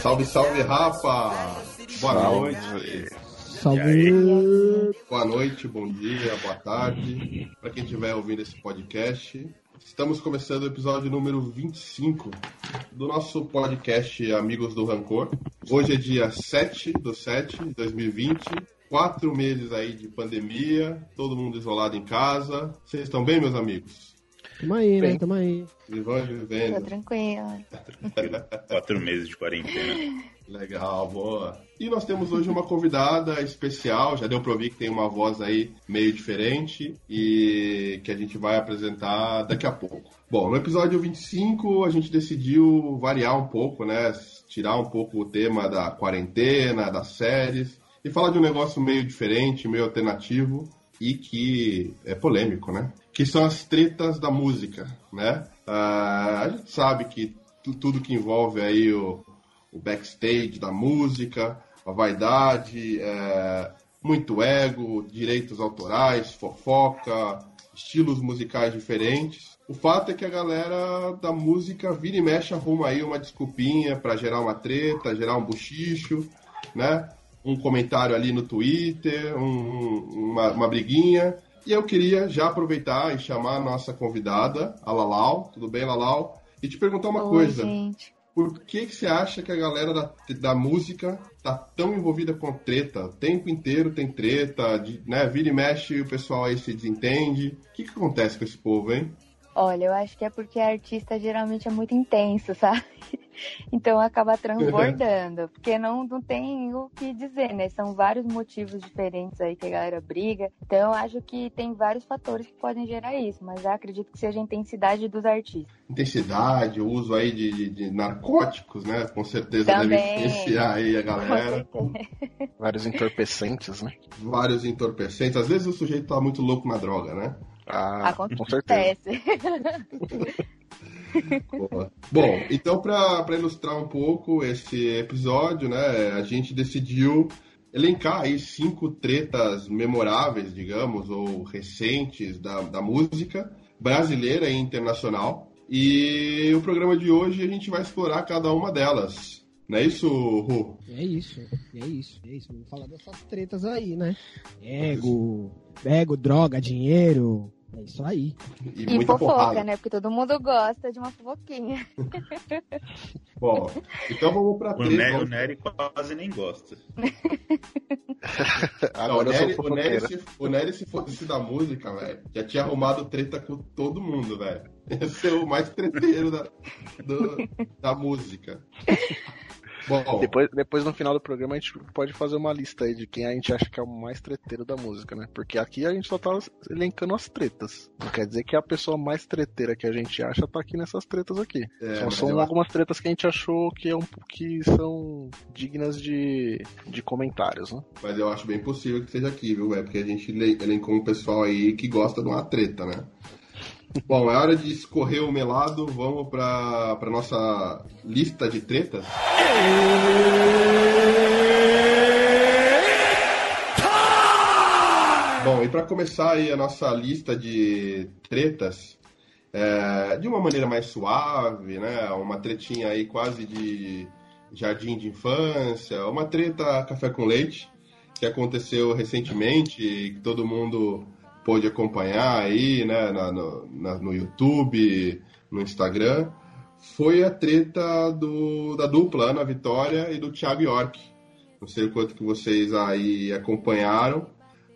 Salve, salve, Rafa! Boa noite. Salve! Boa noite, bom dia, boa tarde. Para quem estiver ouvindo esse podcast, estamos começando o episódio número 25 do nosso podcast Amigos do Rancor. Hoje é dia 7 do 7 de 2020. Quatro meses aí de pandemia, todo mundo isolado em casa. Vocês estão bem, meus amigos? Tamo aí, né? Tamo aí. Vivão e Tô vivendo. tranquila. Quatro meses de quarentena. Legal, boa. E nós temos hoje uma convidada especial, já deu pra ouvir que tem uma voz aí meio diferente e que a gente vai apresentar daqui a pouco. Bom, no episódio 25 a gente decidiu variar um pouco, né? Tirar um pouco o tema da quarentena, das séries e falar de um negócio meio diferente, meio alternativo e que é polêmico, né? Que são as tretas da música, né? Ah, a gente sabe que tu- tudo que envolve aí o, o backstage da música, a vaidade, é, muito ego, direitos autorais, fofoca, estilos musicais diferentes. O fato é que a galera da música vira e mexe arruma aí uma desculpinha pra gerar uma treta, gerar um buchicho, né? Um comentário ali no Twitter, um- um- uma, uma briguinha. E eu queria já aproveitar e chamar a nossa convidada, a Lalau. Tudo bem, Lalau? E te perguntar uma Oi, coisa. gente. Por que, que você acha que a galera da, da música tá tão envolvida com treta? O tempo inteiro tem treta, de, né? Vira e mexe o pessoal aí se desentende. O que, que acontece com esse povo, hein? Olha, eu acho que é porque artista geralmente é muito intenso, sabe? Então acaba transbordando. Porque não, não tem o que dizer, né? São vários motivos diferentes aí que a galera briga. Então eu acho que tem vários fatores que podem gerar isso. Mas eu acredito que seja a intensidade dos artistas. Intensidade, o uso aí de, de- de narcóticos, né? Com certeza deve Também. influenciar aí a Com galera. certeza. Vários entorpecentes, né? Vários entorpecentes. Às vezes o sujeito tá muito louco na droga, né? Ah, com certeza. Acontece. Bom, então para ilustrar um pouco esse episódio, né, a gente decidiu elencar aí cinco tretas memoráveis, digamos, ou recentes da, da música brasileira e internacional. E o programa de hoje a gente vai explorar cada uma delas. Não é isso, Ru? É isso, é isso, é isso. Vamos falar dessas tretas aí, né? Ego, ego, droga, dinheiro. É isso aí. E, E muita fofoca, porrada. né? Porque todo mundo gosta de uma fofoquinha. Bom, então vamos pra O treta. Nery, o Nery quase nem gosta. Não, o Agora sou Nery, o, Nery, se, o Nery, se fosse da música, velho, já tinha arrumado treta com todo mundo, velho. Ia ser o mais treteiro da, do- da música. Bom, Depois, depois no final do programa a gente pode fazer uma lista aí de quem a gente acha que é o mais treteiro da música, né? Porque aqui a gente só tá elencando as tretas. Não quer dizer que a pessoa mais treteira que a gente acha tá aqui nessas tretas aqui. é, só são eu algumas tretas que a gente achou que, é um, que são dignas de, de comentários, né? mas eu acho bem possível que seja aqui, viu, velho? Porque a gente ele- elencou um pessoal aí que gosta de uma treta, né? Bom, é hora de escorrer o melado. Vamos pra, pra nossa lista de tretas. Bom, e para começar aí a nossa lista de tretas, é, de uma maneira mais suave, né? Uma tretinha aí quase de jardim de infância, uma treta café com leite, que aconteceu recentemente, e que todo mundo pôde acompanhar aí, né? na- no, na- no YouTube, no Instagram, foi a treta do, da dupla Ana Vitória e do Thiago York. Não sei o quanto que vocês aí acompanharam.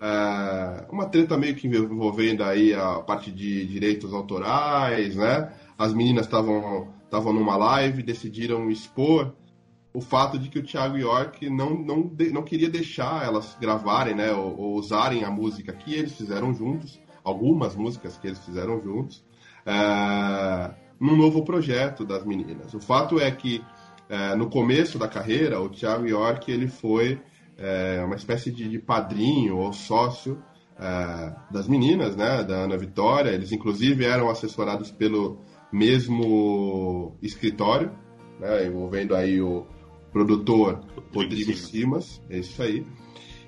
É, uma treta meio que envolvendo aí a parte de direitos autorais, né? As meninas estavam estavam numa live, decidiram expor o fato de que o Thiago York não, não, não queria deixar elas gravarem, né? Ou, ou usarem a música que eles fizeram juntos, algumas músicas que eles fizeram juntos, é, num novo projeto das meninas. O fato é que é, no começo da carreira, o Thiago York ele foi é, uma espécie de, de padrinho ou sócio das meninas, né, da Ana Vitória. Eles inclusive eram assessorados pelo mesmo escritório, né, envolvendo aí o produtor Rodrigo Simas. É isso aí.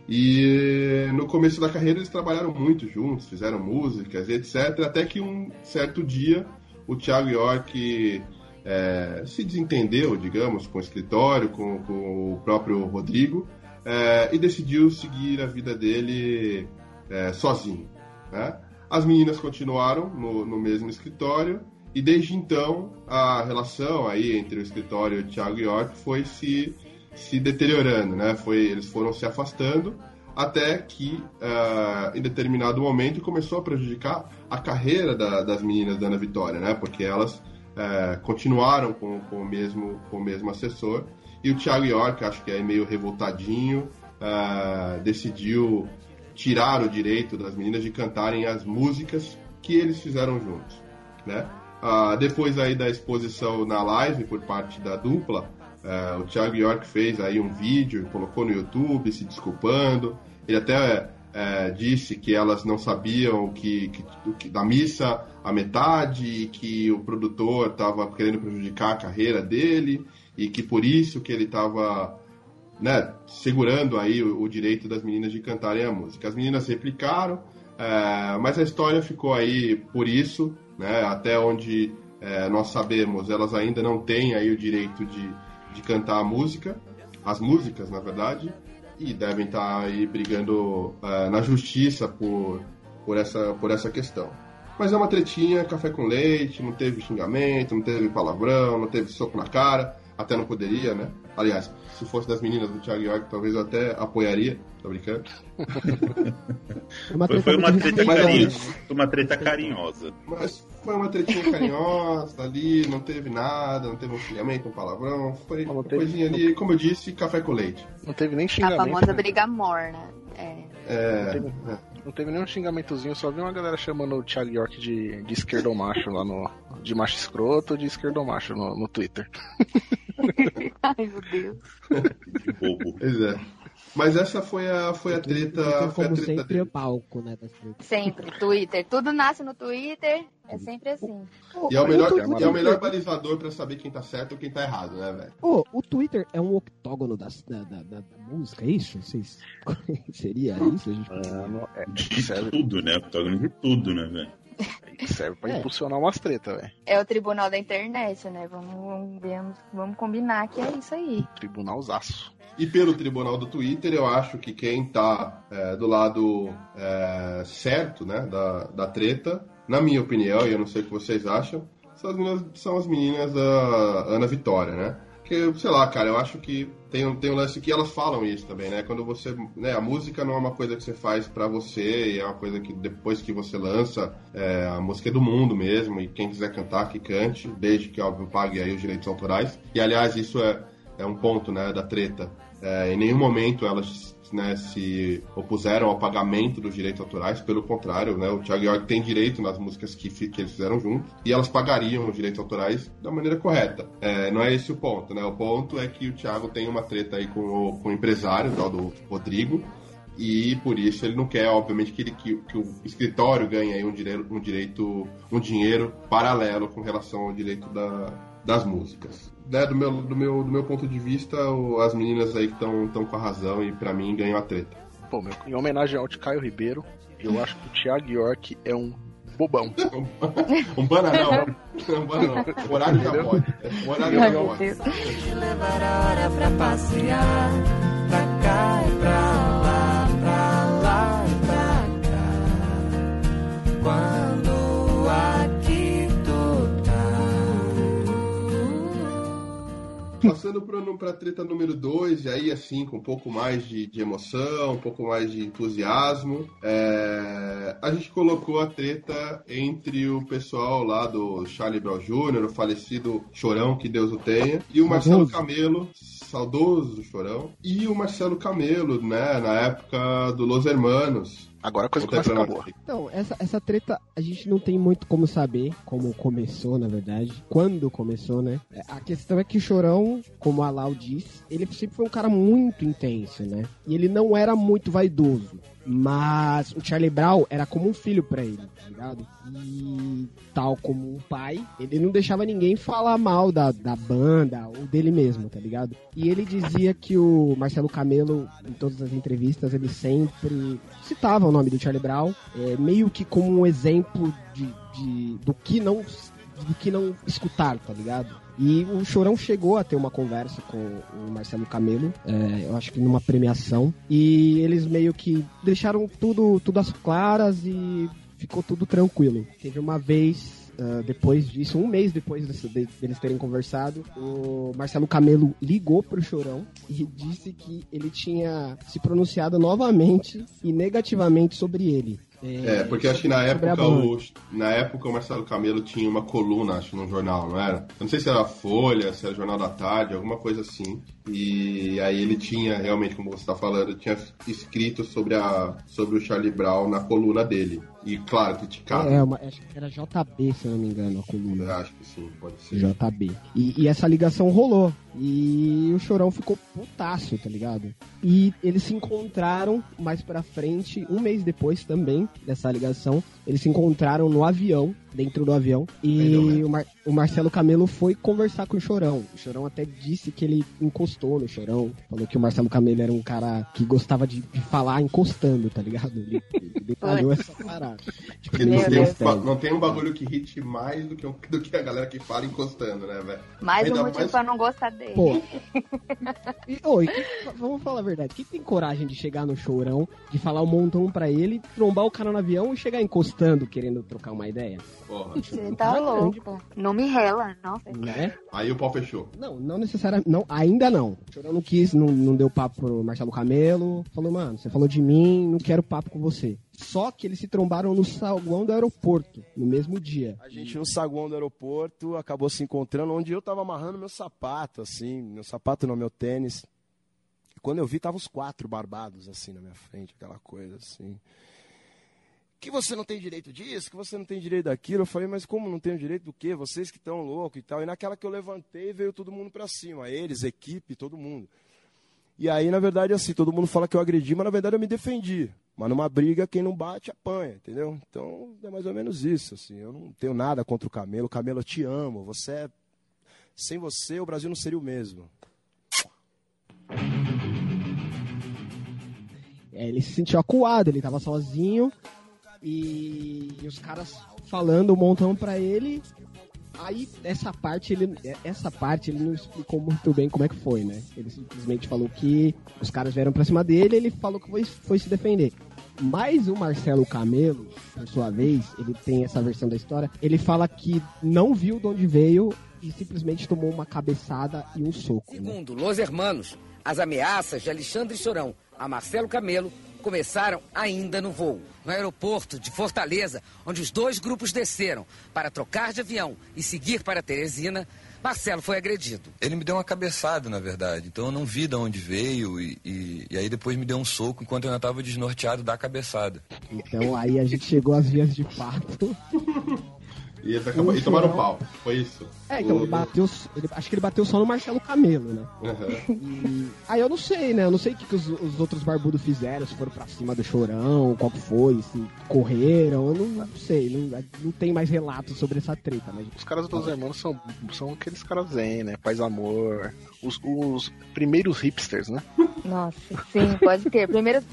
E no começo da carreira eles trabalharam muito juntos, fizeram músicas, etc. Até que um certo dia o Thiago York é, se desentendeu, digamos, com o escritório, com, com o próprio Rodrigo, é, e decidiu seguir a vida dele é, sozinho. Né? As meninas continuaram no, no, mesmo escritório, e desde então a relação aí entre o escritório Thiago York foi se se deteriorando, né? Foi, eles foram se afastando até que, uh, em determinado momento, começou a prejudicar a carreira da, das meninas da Ana Vitória, né? Porque elas uh, continuaram com, com, o mesmo, com o mesmo assessor. E o Thiago York, acho que é meio revoltadinho, uh, decidiu tirar o direito das meninas de cantarem as músicas que eles fizeram juntos, né? Depois aí da exposição na live por parte da dupla, Uh, o Thiago York fez aí um vídeo, colocou no YouTube se desculpando. Ele até uh, disse que elas não sabiam que, que, que, da missa a metade e que o produtor estava querendo prejudicar a carreira dele e que por isso que ele estava né, segurando aí o, o, direito das meninas de cantarem a música. As meninas replicaram, uh, mas a história ficou aí por isso, né, até onde nós sabemos, elas ainda não têm aí o direito de de cantar a música, as músicas, na verdade, e devem estar aí brigando uh, na justiça por, por, essa, por essa questão. Mas é uma tretinha, café com leite, não teve xingamento, não teve palavrão, não teve soco na cara, até não poderia, né? Aliás, se fosse das meninas do Thiago York, talvez eu até apoiaria, tô brincando. É foi, foi, uma treta carinhosa, foi uma treta carinhosa. Mas foi uma tretinha carinhosa ali, não teve nada, não teve um xingamento, um palavrão, foi uma teve, coisinha ali, como eu disse, café com leite. Não teve nem xingamento. A famosa né? briga morna. É. É, não, teve, é. Não teve nenhum xingamentozinho, só vi uma galera chamando o Thiago York de, de esquerdomacho lá no. de macho escroto de esquerdomacho no, no Twitter. Ai, meu Deus. Que bobo. Pois é. Mas essa foi a, foi a treta. Twitter, foi a treta sempre, dele. é palco, né? Sempre, Twitter. Tudo nasce no Twitter, é sempre assim. E é o melhor, o e é o melhor balizador pra saber quem tá certo ou quem tá errado, né, velho? Ô, o Twitter é um octógono das- da, da, da- da música, é isso? Vocês... Seria isso? Mano, é, De serve, tudo, né? Octógono de tudo, né, velho? serve pra É. impulsionar umas tretas, velho. É o tribunal da internet, né? Vamos, vamos, vamos, vamos combinar que é isso aí. Tribunalzaço. E pelo tribunal do Twitter, eu acho que quem tá é, do lado é, certo, né, da, da treta, na minha opinião, e eu não sei o que vocês acham, são as meninas, são as meninas da Ana Vitória, né? Que, sei lá, cara, eu acho que tem, tem um lance que elas falam isso também, né? Quando você. Né, a música não é uma coisa que você faz pra você, e é uma coisa que depois que você lança, é, a música é do mundo mesmo, e quem quiser cantar, que cante, desde que, óbvio, pague aí os direitos autorais. E, aliás, isso é, é um ponto, né, da treta. É, em nenhum momento elas né, se opuseram ao pagamento dos direitos autorais, pelo contrário, né, o Thiago York tem direito nas músicas que, que eles fizeram juntos e elas pagariam os direitos autorais da maneira correta. É, não é esse o ponto, né? O ponto é que o Thiago tem uma treta aí com o, com o empresário, tal do Rodrigo, e por isso ele não quer, obviamente, que, ele, que, que o escritório ganhe aí um direito, um direito, um dinheiro paralelo com relação ao direito da, das músicas. Né, do, meu, do, meu, do meu ponto de vista, o- as meninas aí que estão com a razão e pra mim ganham a treta. Pô, meu, em homenagem ao Caio Ribeiro, eu acho que o Thiago York é um bobão. Um bananão. um bananão. O horário já pode. O horário pode. Deus. Te levar a hora pra passear, pra cá e pra lá, pra lá e pra cá. Passando pra treta número 2, e aí assim, com um pouco mais de, de emoção, um pouco mais de entusiasmo, é, a gente colocou a treta entre o pessoal lá do Charlie Brown Jr., o falecido Chorão, que Deus o tenha, e o Marcelo. Camelo, saudoso Chorão, e o Marcelo Camelo, né, na época do Los Hermanos. Agora a coisa Vou começa a ficar boa. Então, essa, essa treta a gente não tem muito como saber como começou, na verdade. Quando começou, né? É, A questão é que o Chorão, como a Lau diz, ele sempre foi um cara muito intenso, né? E ele não era muito vaidoso. Mas o Charlie Brown era como um filho pra ele, tá ligado? E tal como um pai, ele não deixava ninguém falar mal da, da banda ou dele mesmo, tá ligado? E ele dizia que o Marcelo Camelo, em todas as entrevistas, ele sempre citava o nome do Charlie Brown, é, meio que como um exemplo de, de- do que não do que não escutar, tá ligado? E o Chorão chegou a ter uma conversa com o Marcelo Camelo, é, eu acho que numa premiação, e eles meio que deixaram tudo, tudo às claras e ficou tudo tranquilo. Teve uma vez, ah, depois disso, um mês depois desse- de- deles terem conversado, o Marcelo Camelo ligou pro Chorão e disse que ele tinha se pronunciado novamente e negativamente sobre ele. É, porque acho que na época, o, na época o Marcelo Camelo tinha uma coluna, acho, num jornal, não era? Eu não sei se era Folha, se era Jornal da Tarde, alguma coisa assim. E aí ele tinha, realmente, como você está falando, tinha escrito sobre, a, sobre o Charlie Brown na coluna dele. E, claro, criticado. É, uma, acho que era JB, se eu não me engano, a coluna. Eu acho que sim, pode ser. JB. E, e essa ligação rolou. E o Chorão ficou putaço, tá ligado? E eles se encontraram mais pra frente, um mês depois também dessa ligação. Eles se encontraram no avião, dentro do avião. E o, Mar- o Marcelo Camelo foi conversar com o Chorão. O Chorão até disse que ele encostou no Chorão. Falou que o Marcelo Camelo era um cara que gostava de, de falar encostando, tá ligado? Ele, ele detalhou essa parada. Tipo, não tem, um, não tem um bagulho que hite mais do que, um- do que a galera que fala encostando, né, velho? Mais um Ainda motivo mais- pra não gostar dele. Pô. E, ô, e quem- vamos falar a verdade. Quem tem coragem de chegar no chorão, de falar um montão pra ele, trombar o cara no avião e chegar encostando, querendo trocar uma ideia? Porra. Você tá grande, louco. Não me rela, nossa. Né? Aí o pau fechou. Não, não necessariamente. Não, ainda não. O chorão não quis, não, não deu papo pro Marcelo Camelo. Falou, mano, você falou de mim, não quero papo com você. Só que eles se trombaram no saguão do aeroporto, no mesmo dia. A gente no saguão do aeroporto acabou se encontrando onde eu tava amarrando meu sapato, assim, meu sapato não, meu tênis. Quando eu vi, tava os quatro barbados, assim, na minha frente, aquela coisa, assim. Que você não tem direito disso, que você não tem direito daquilo. Eu falei, mas como não tenho direito do quê? Vocês que estão loucos e tal. E naquela que eu levantei, veio todo mundo pra cima. Eles, equipe, todo mundo. E aí, na verdade, assim, todo mundo fala que eu agredi, mas na verdade eu me defendi. Mas numa briga, quem não bate, apanha, entendeu? Então, é mais ou menos isso, assim. Eu não tenho nada contra o Camelo. Camelo, eu te amo. Você é... Sem você, o Brasil não seria o mesmo. É, ele se sentiu acuado, ele tava sozinho e, e os caras falando um montão pra ele. Aí essa parte ele essa parte ele não explicou muito bem como é que foi, né? Ele simplesmente falou que os caras vieram pra cima dele, ele falou que foi, foi se defender. Mas o Marcelo Camelo, por sua vez, ele tem essa versão da história. Ele fala que não viu de onde veio e simplesmente tomou uma cabeçada e um soco. Né? Segundo Los Hermanos, as ameaças de Alexandre Chorão a Marcelo Camelo começaram ainda no voo. No aeroporto de Fortaleza, onde os dois grupos desceram para trocar de avião e seguir para Teresina, Marcelo foi agredido. Ele me deu uma cabeçada, na verdade. Então eu não vi de onde veio e, e, e aí depois me deu um soco enquanto eu ainda estava desnorteado da cabeçada. Então aí a gente chegou às vias de fato. E eles acabou, e tomaram pau. Foi isso. É, então O- ele bateu. Ele, acho que ele bateu só no Marcelo Camelo, né? Aham. E. Aí eu não sei, né? Eu não sei o que, que os, os outros barbudos fizeram, se foram pra cima do chorão, qual que foi, se correram, eu não, não sei, não, não tem mais relatos sobre essa treta, né? Os caras dos irmãos são, são aqueles caras zen, né? Paz amor. Os, os primeiros hipsters, né? Nossa, sim, pode ter. Primeiros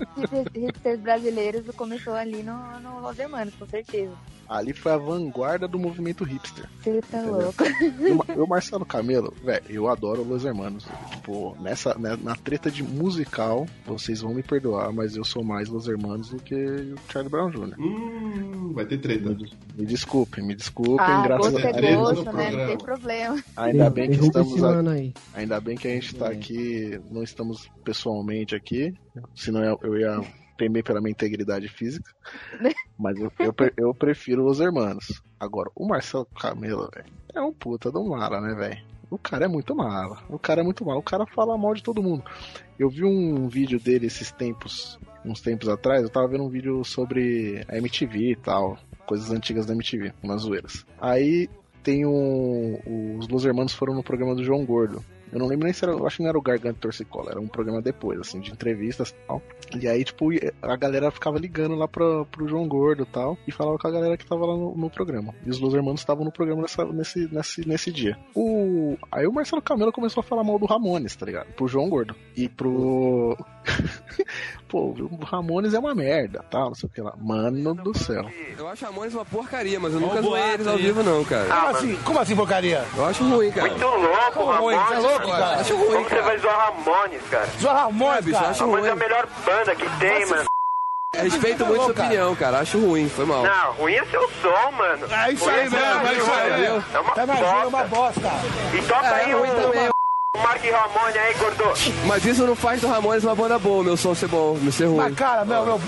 hipsters brasileiros começou ali no, no Los Hermanos, com certeza. Ali foi a vanguarda do movimento hipster. Você tá Entendeu? louco. E e o Marcelo Camelo, velho, eu adoro Los Hermanos. Tipo, nessa, né, na treta de musical, vocês vão me perdoar, mas eu sou mais Los Hermanos do que o Charlie Brown Jr. Hum, vai ter treta. Me, me desculpem, me desculpem, Ah, graças gosto a é gosto, né? Não tem problema. Ainda bem que estamos esse a- mano aí. Ainda bem que a gente tá É. aqui, não estamos pessoalmente aqui, senão eu, eu ia temer pela minha integridade física. Mas eu, eu, eu prefiro os hermanos. Agora, o Marcelo Camelo, velho, é um puta do mala, né, velho? O cara é muito mala. O cara é muito mala. O cara fala mal de todo mundo. Eu vi um vídeo dele esses tempos, uns tempos atrás, eu tava vendo um vídeo sobre a MTV e tal, coisas antigas da MTV, umas zoeiras. Aí tem um. Os Los Hermanos foram no programa do João Gordo. Eu não lembro nem se era. Eu acho que não era o Garganta Torcicola, era um programa depois, assim, de entrevistas e tal. E aí, tipo, a galera ficava ligando lá pro, pro João Gordo e tal, e falava com a galera que tava lá no, no programa. E os Los Hermanos estavam no programa nessa, nesse, nesse, nesse dia. O, aí o Marcelo Camelo começou a falar mal do Ramones, tá ligado? Pro João Gordo. E pro. Pô, o Ramones é uma merda, tal, não sei o que lá. Mano do céu. Eu acho Ramones uma porcaria, mas eu nunca zoei eles ao vivo, não, cara. Como assim? Como assim, porcaria? Eu acho ruim, cara. Muito louco, Ramones. Você é louco, cara? Acho ruim, Como você vai zoar Ramones, cara? Zoa Ramones, É, bicho, acho Ramones é a ruim. melhor banda que tem, mano. Respeito muito sua opinião, cara. Acho ruim, foi mal. Não, ruim é seu som, mano. É isso Ruim aí mesmo, é isso aí. É uma Tá na é uma bosta. bosta. E toca É, aí ruim o, também. o Mark Ramone aí, gordo. Mas isso não faz do Ramones uma banda boa, meu som ser bom, não ser ruim. Mas, cara, meu, meu,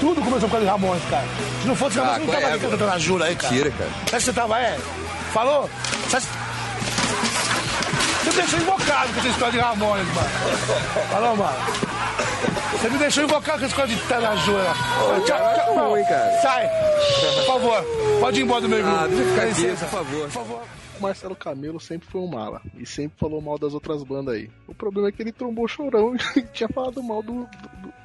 tudo começou causa de Ramones, cara. Se não fosse Ramones, Ah, você não qual tava é, aqui cantando a Jura aí, cara. Mentira, cara. Sabe que você tava, é? Falou? Sabe... Você me deixou invocado com essa história de Ramones, mano. Falou, mano? Você me deixou invocado com essa história de Tanajura. Tchau, tchau. não. ruim, cara. Sai. Por favor. Pode ir embora do meu grupo. Ah, deixa eu ficar aqui, licença. por favor. Por favor. O Marcelo Camelo sempre foi um mala. E sempre falou mal das outras bandas aí. O problema é que ele trombou o chorão e tinha falado mal do,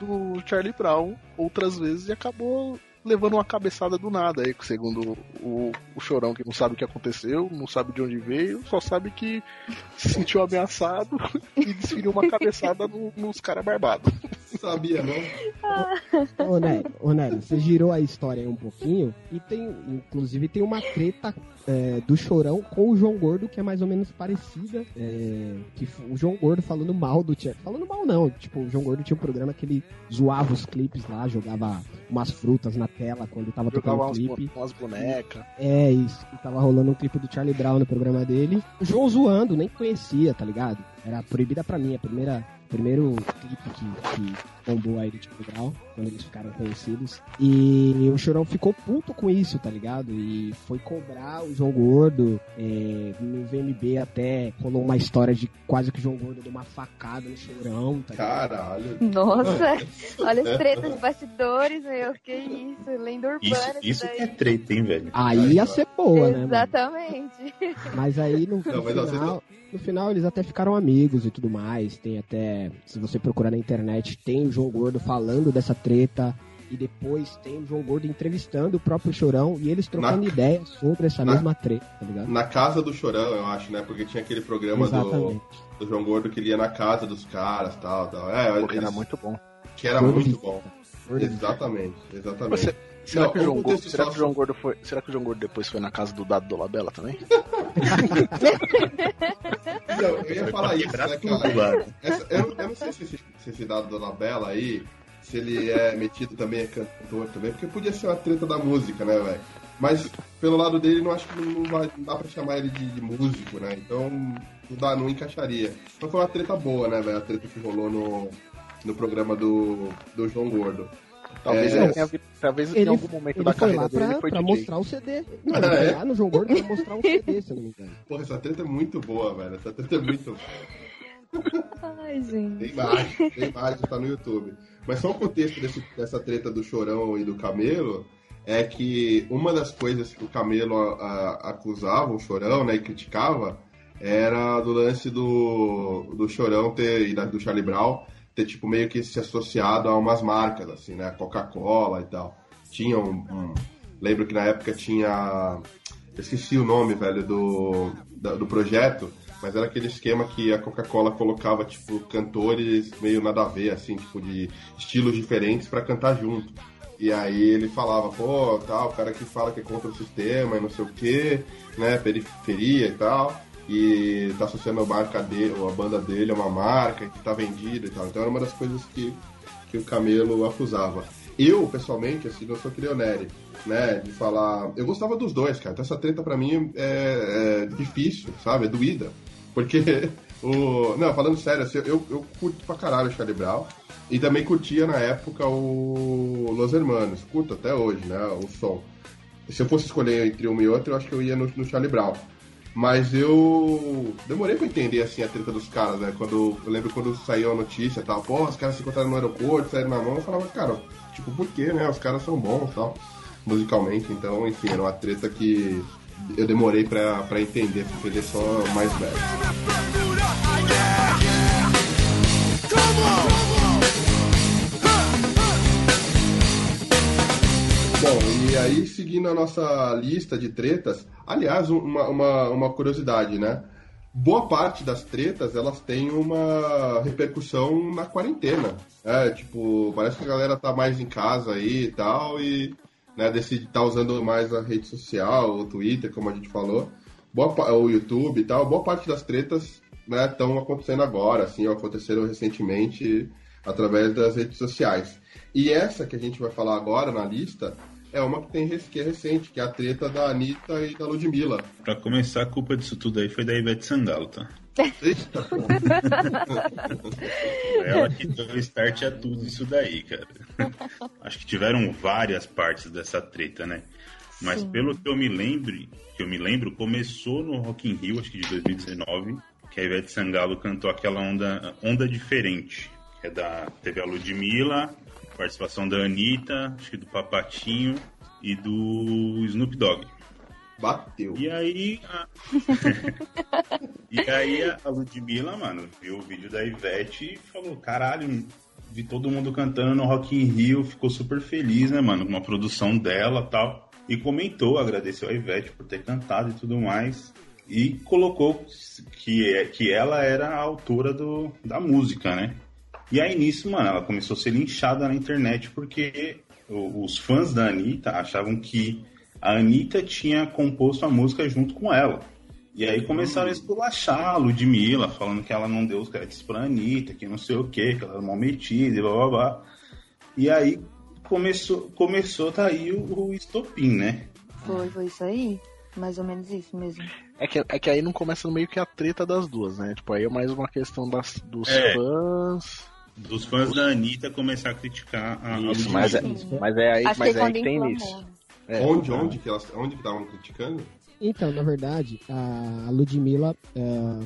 do, do Charlie Brown outras vezes e acabou levando uma cabeçada do nada aí, segundo o, o chorão que não sabe o que aconteceu, não sabe de onde veio, só sabe que se sentiu ameaçado e desferiu uma cabeçada no- nos caras barbados. Sabia, não? Ô, Nélio, ô, Nélio, você girou a história aí um pouquinho e tem, inclusive, tem uma treta é, do Chorão com o João Gordo que é mais ou menos parecida. é, que o João Gordo falando mal do Tia. Falando mal não, tipo, o João Gordo tinha um programa que ele zoava os clipes lá, jogava umas frutas na tela quando tava tocando Jogava o umas, clipe. umas bonecas. É isso, e tava rolando um clipe do Charlie Brown no programa dele. O João zoando, nem conhecia, tá ligado? Era proibida pra mim, a primeira primeiro clipe que, que bombou aí do Charlie Brown, quando eles ficaram conhecidos. E o Chorão ficou puto com isso, tá ligado? E foi cobrar o João Gordo. é, no VMB até rolou uma história de quase que o João Gordo deu uma facada no Chorão, tá ligado? Caralho. Nossa, olha as tretas de bastidores, meu. Que isso, lenda Isso, urbana. isso daí. que é treta, hein, velho? Aí ia ser boa, né? mano? Exatamente. Mas aí no, Não, no mas, final, no final eles até ficaram amigos e tudo mais. Tem até, se você procurar na internet, tem o João Gordo falando dessa treta. E depois tem o João Gordo entrevistando o próprio Chorão e eles trocando Na- ideias sobre essa na- mesma treta, tá ligado? Na casa do Chorão, eu acho, né? Porque tinha aquele programa do, Exatamente. do João Gordo que ele ia na casa dos caras tal, tal. É, Porque era eles- muito bom. que era Gordo muito Vista. bom. Gordo Exatamente, exatamente. Você- será, Não, que o João Gordo, será só- que o João Gordo foi. Será que o João Gordo depois foi na casa do Dado Dolabella também? Não, eu ia falar isso, né, cara? Essa- eu, eu não sei se esse, se esse dado da Labela aí, se ele é metido também, é cantor também, porque podia ser uma treta da música, né, velho? Mas pelo lado dele, não acho que não, vai, não dá pra chamar ele de, de músico, né? Então não, dá, não encaixaria. Mas foi uma treta boa, né, velho? A treta que rolou no, no programa do, do João Gordo. Talvez É. ele tenha talvez em Ele, algum momento ele da carreira dele pra, ele foi pra DJ. mostrar o CD. Não, ele foi lá no João Gordo pra mostrar um CD, se eu não me engano. Porra, essa treta é muito boa, velho. Essa treta é muito Ai, gente. Tem imagem, tem imagem, tá no YouTube. Mas só o contexto desse- dessa treta do Chorão e do Camelo é que uma das coisas que o Camelo a- a- acusava o Chorão, né, e criticava, era do lance do, do Chorão ter, e da- do Charlie Brown ter, tipo, meio que se associado a umas marcas, assim, né, Coca-Cola e tal. Tinha um, um- Lembro que na época tinha... Esqueci o nome, velho, do, do projeto, mas era aquele esquema que a Coca-Cola colocava, tipo, cantores meio nada a ver, assim, tipo, de estilos diferentes pra cantar junto. E aí ele falava, pô, tal, o cara que fala que é contra o sistema e não sei o quê, né, periferia e tal, e tá associando a marca dele, a banda dele a uma marca que tá vendida e tal. Então era uma das coisas que, que o Camelo acusava. Eu, pessoalmente, assim, não sou Nery, né, de falar... Eu gostava dos dois, cara, então essa treta pra mim é, é difícil, sabe, é doída. Porque o. Não, falando sério, assim, eu, eu curto pra caralho o Charlie Brown. E também curtia na época o Los Hermanos. Curto até hoje, né? O som. Se eu fosse escolher entre uma e outra, eu acho que eu ia no, no Charlie Brown. Mas eu demorei pra entender assim a treta dos caras, né? Quando eu lembro quando saiu a notícia tal, pô, os caras se encontraram no aeroporto, saíram na mão, eu falava, cara, tipo, por quê, né? Os caras são bons tal, musicalmente, então, enfim, era uma treta que eu demorei pra, pra entender, pra entender só mais velho. Bom, e aí seguindo a nossa lista de tretas, aliás, um- uma, uma, uma curiosidade, né? Boa parte das tretas, elas têm uma repercussão na quarentena. É, tipo, parece que a galera tá mais em casa aí e tal, e né, decide estar usando mais a rede social, o Twitter, como a gente falou, boa, o YouTube e tal. Boa parte das tretas estão acontecendo agora, assim, aconteceram recentemente através das redes sociais. E essa que a gente vai falar agora na lista é uma que, tem, que é recente, que é a treta da Anitta e da Ludmilla. Pra começar, a culpa disso tudo aí foi da Ivete Sangalo, tá? Ela que deu start a tudo isso daí, cara. Acho que tiveram várias partes dessa treta, né? Mas Sim. pelo que eu me lembro, que eu me lembro, começou no Rock in Rio, acho que de 2019, que a Ivete Sangalo cantou aquela onda, onda diferente, que é da teve a Ludmilla, participação da Anitta, acho que do Papatinho e do Snoop Dogg. Bateu. E aí, a... e aí a a Ludmilla, mano, viu o vídeo da Ivete e falou, caralho, vi todo mundo cantando no Rock in Rio, ficou super feliz, né, mano, com uma produção dela tal. E comentou, agradeceu a Ivete por ter cantado e tudo mais. E colocou que, é- que ela era a autora do, da música, né? E aí nisso, mano, ela começou a ser linchada na internet porque os fãs da Anitta achavam que a Anitta tinha composto a música junto com ela. E aí começaram a esculachar a Ludmilla, falando que ela não deu os créditos pra Anitta, que não sei o que, que ela era mal metida e blá blá blá. E aí começou, começou tá aí o, o estopim, né? Foi, foi isso aí. Mais ou menos isso mesmo. É que, é que aí não começa meio que a treta das duas, né? Tipo, aí é mais uma questão das, dos É. fãs. Dos fãs da Anitta começar a criticar a, Isso, mas é, mas é aí, mas que é aí que tem nisso. né? É. onde, onde que elas onde que estavam criticando? Então, na verdade, a Ludmilla eh,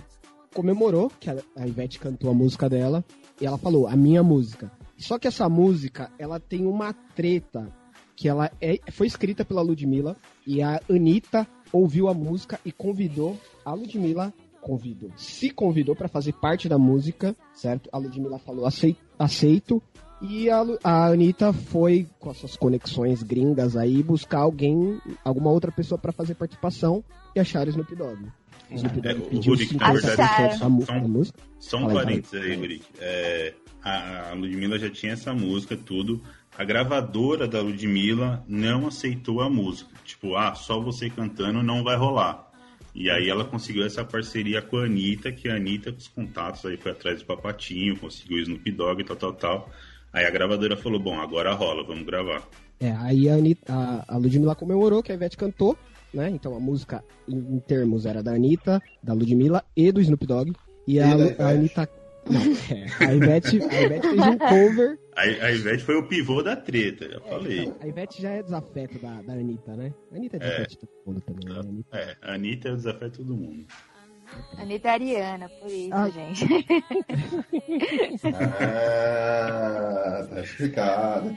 comemorou que a a Ivete cantou a música dela e ela falou, a minha música. Só que essa música, ela tem uma treta que ela é, foi escrita pela Ludmilla e a Anitta ouviu a música e convidou a Ludmilla convidou, se convidou para fazer parte da música, certo? A Ludmilla falou "Acei- aceito e a, a Anitta foi com as suas conexões gringas aí buscar alguém, alguma outra pessoa para fazer participação e acharam o Snoop Dogg. O Snoop É, Dogg o pediu Rurik, na 50% verdade, da, só da um- música. Só um parênteses aí, Rurik. É, a, a Ludmilla já tinha essa música, tudo. A gravadora da Ludmilla não aceitou a música. Tipo, ah, só você cantando não vai rolar. E aí ela conseguiu essa parceria com a Anitta, que a Anitta, com os contatos aí, foi atrás do Papatinho, conseguiu o Snoop Dogg, tal, tal, tal. Aí a gravadora falou, bom, agora rola, vamos gravar. É, aí a, Anitta, a, a Ludmilla comemorou que a Ivete cantou, né? Então a música, em, em termos, era da Anitta, da Ludmilla e do Snoop Dogg. E, a, Lu- Ivete. a Anitta. Não, é, a Ivete, a Ivete fez um cover. Aí a Ivete foi o pivô da treta, já falei. A Ivete já é desafeto da, da Anitta, né? A Anitta é desafeto de todo mundo também, né? A Anitta- É, a Anitta é o desafio de todo mundo. Anitta é Ariana, por isso, Ah. gente. Ah, tá explicado.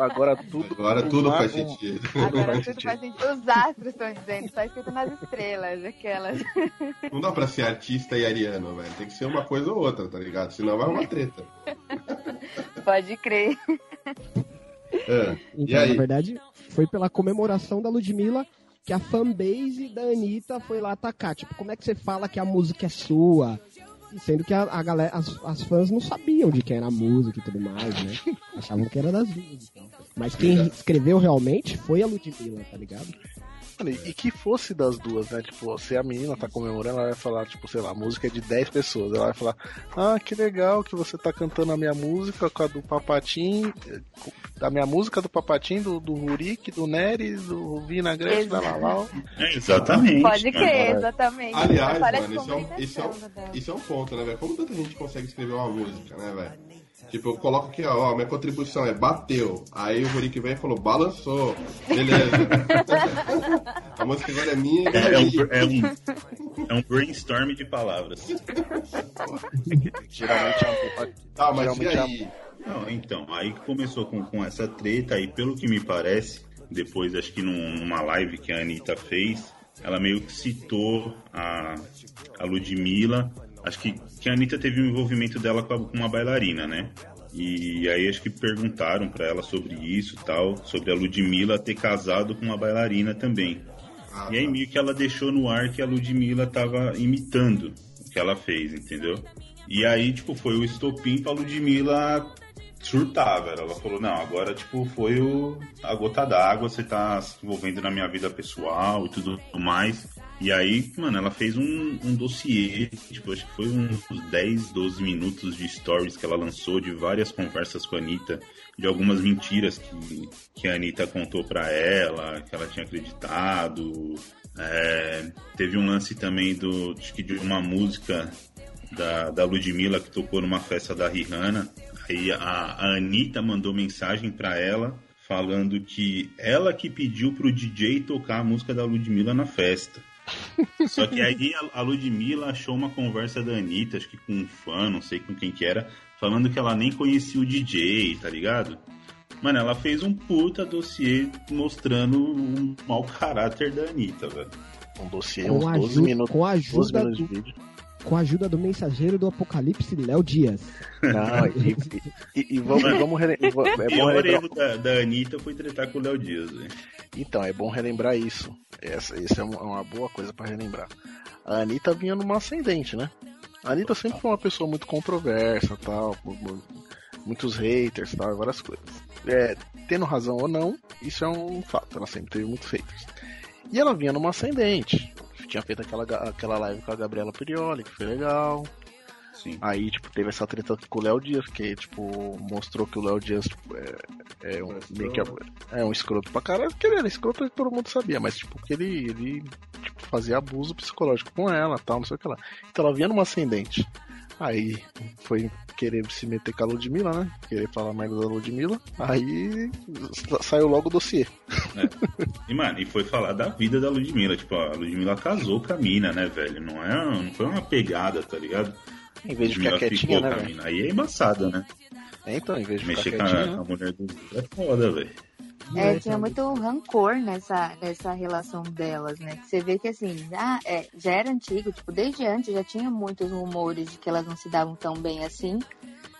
Agora tudo, Agora tudo faz um- sentido. Agora tudo faz sentido. Os astros estão dizendo, só escrito nas estrelas, aquelas. Não dá pra ser artista e ariano, velho. Tem que ser uma coisa ou outra, tá ligado? Senão vai uma treta. Pode crer. É. E Então, na verdade, foi pela comemoração da Ludmilla que a fanbase da Anitta foi lá atacar. Tipo, como é que você fala que a música é sua? Sendo que a, a galera, as, as fãs não sabiam de quem era a música e tudo mais, né? Achavam que era das duas e tal. Mas quem escreveu realmente foi a Ludmilla, tá ligado? Mano, e que fosse das duas, né? Tipo, se a menina tá comemorando, ela vai falar, tipo, sei lá, a música é de 10 pessoas. Ela vai falar, ah, que legal que você tá cantando a minha música com a do Papatim, a minha música do Papatim, do, do Rurik, do Nery, do Vinagrete, da Lalau. É, exatamente. Pode crer, cara. exatamente. Aliás, mano, isso é, um, isso, é um, isso é um ponto, né, velho? Como tanta gente consegue escrever uma música, né, velho? Tipo, eu coloco aqui, ó, minha contribuição é bateu. Aí o Rurik vem e falou, balançou. Beleza. a música agora é minha e É, é um, é, um, é um brainstorm de palavras. Geralmente é a, Tá, mas e geralmente é a- aí? Não, então, aí que começou com, com essa treta, aí pelo que me parece, depois acho que num- numa live que a Anitta fez, ela meio que citou a, a Ludmilla. Acho que, que a Anitta teve um envolvimento dela com, a- com uma bailarina, né? E aí acho que perguntaram pra ela sobre isso e tal, sobre a Ludmilla ter casado com uma bailarina também. E aí meio que ela deixou no ar que a Ludmilla tava imitando o que ela fez, entendeu? E aí, tipo, foi o estopim pra Ludmilla surtar, velho. Ela falou, não, agora, tipo, foi o, a gota d'água, você tá se envolvendo na minha vida pessoal e tudo mais. E aí, mano, ela fez um, um dossiê, tipo, acho que foi uns 10, 12 minutos de stories que ela lançou, de várias conversas com a Anitta, de algumas mentiras que, que a Anitta contou pra ela, que ela tinha acreditado. É, teve um lance também do, acho que de uma música da, da Ludmilla que tocou numa festa da Rihanna. Aí a, a Anitta mandou mensagem pra ela falando que ela que pediu pro DJ tocar a música da Ludmilla na festa. Só que aí a, Ludmilla achou uma conversa da Anitta, acho que com um fã, não sei com quem que era, falando que ela nem conhecia o DJ, tá ligado? Mano, ela fez um puta dossiê mostrando um mau caráter da Anitta, velho. Um dossiê, Com uns a 12 ajuda- minutos. com a 12 ajuda minutos do- de vídeo. Com a ajuda do mensageiro do apocalipse, Léo Dias. Não, e, e- e- vamos, Mano, vamos rele- é o bom relembrar. erro da, da Anitta foi tretar com o Léo Dias, velho. Então, é bom relembrar isso. Essa, isso é uma, boa coisa pra relembrar. A Anitta vinha numa ascendente, né? A Anitta sempre foi uma pessoa muito controversa, tal, mu- mu- muitos haters, tal, várias coisas. É, tendo razão ou não, isso é um fato. Ela sempre teve muitos haters. E ela vinha numa ascendente. Tinha feito aquela, aquela live com a Gabriela Prioli, que foi legal. Sim. Aí, tipo, teve essa treta com o Léo Dias, que, tipo, mostrou que o Léo Dias tipo, é, é um, meio que é um escroto pra caralho, que ele era escroto todo mundo sabia, mas, tipo, que ele, ele tipo, fazia abuso psicológico com ela, tal, não sei o que lá. Então ela vinha numa ascendente. Aí foi querer se meter com a Ludmilla, né? Querer falar merda da Ludmilla. Aí sa- saiu logo o dossiê. E, mano, e foi falar da vida da Ludmilla. Tipo, a Ludmilla casou com a mina, né, velho? Não, é, não foi uma pegada, tá ligado? Em vez de ficar quietinha, né, com a velho? mina. Aí é embaçado, né? É, então, em vez de Mexer ficar com a, quietinha. com a mulher do é foda, velho. É, tinha muito rancor nessa, nessa relação delas, né? Que você vê que assim, ah, é, já era antigo, tipo, desde antes já tinha muitos rumores de que elas não se davam tão bem assim.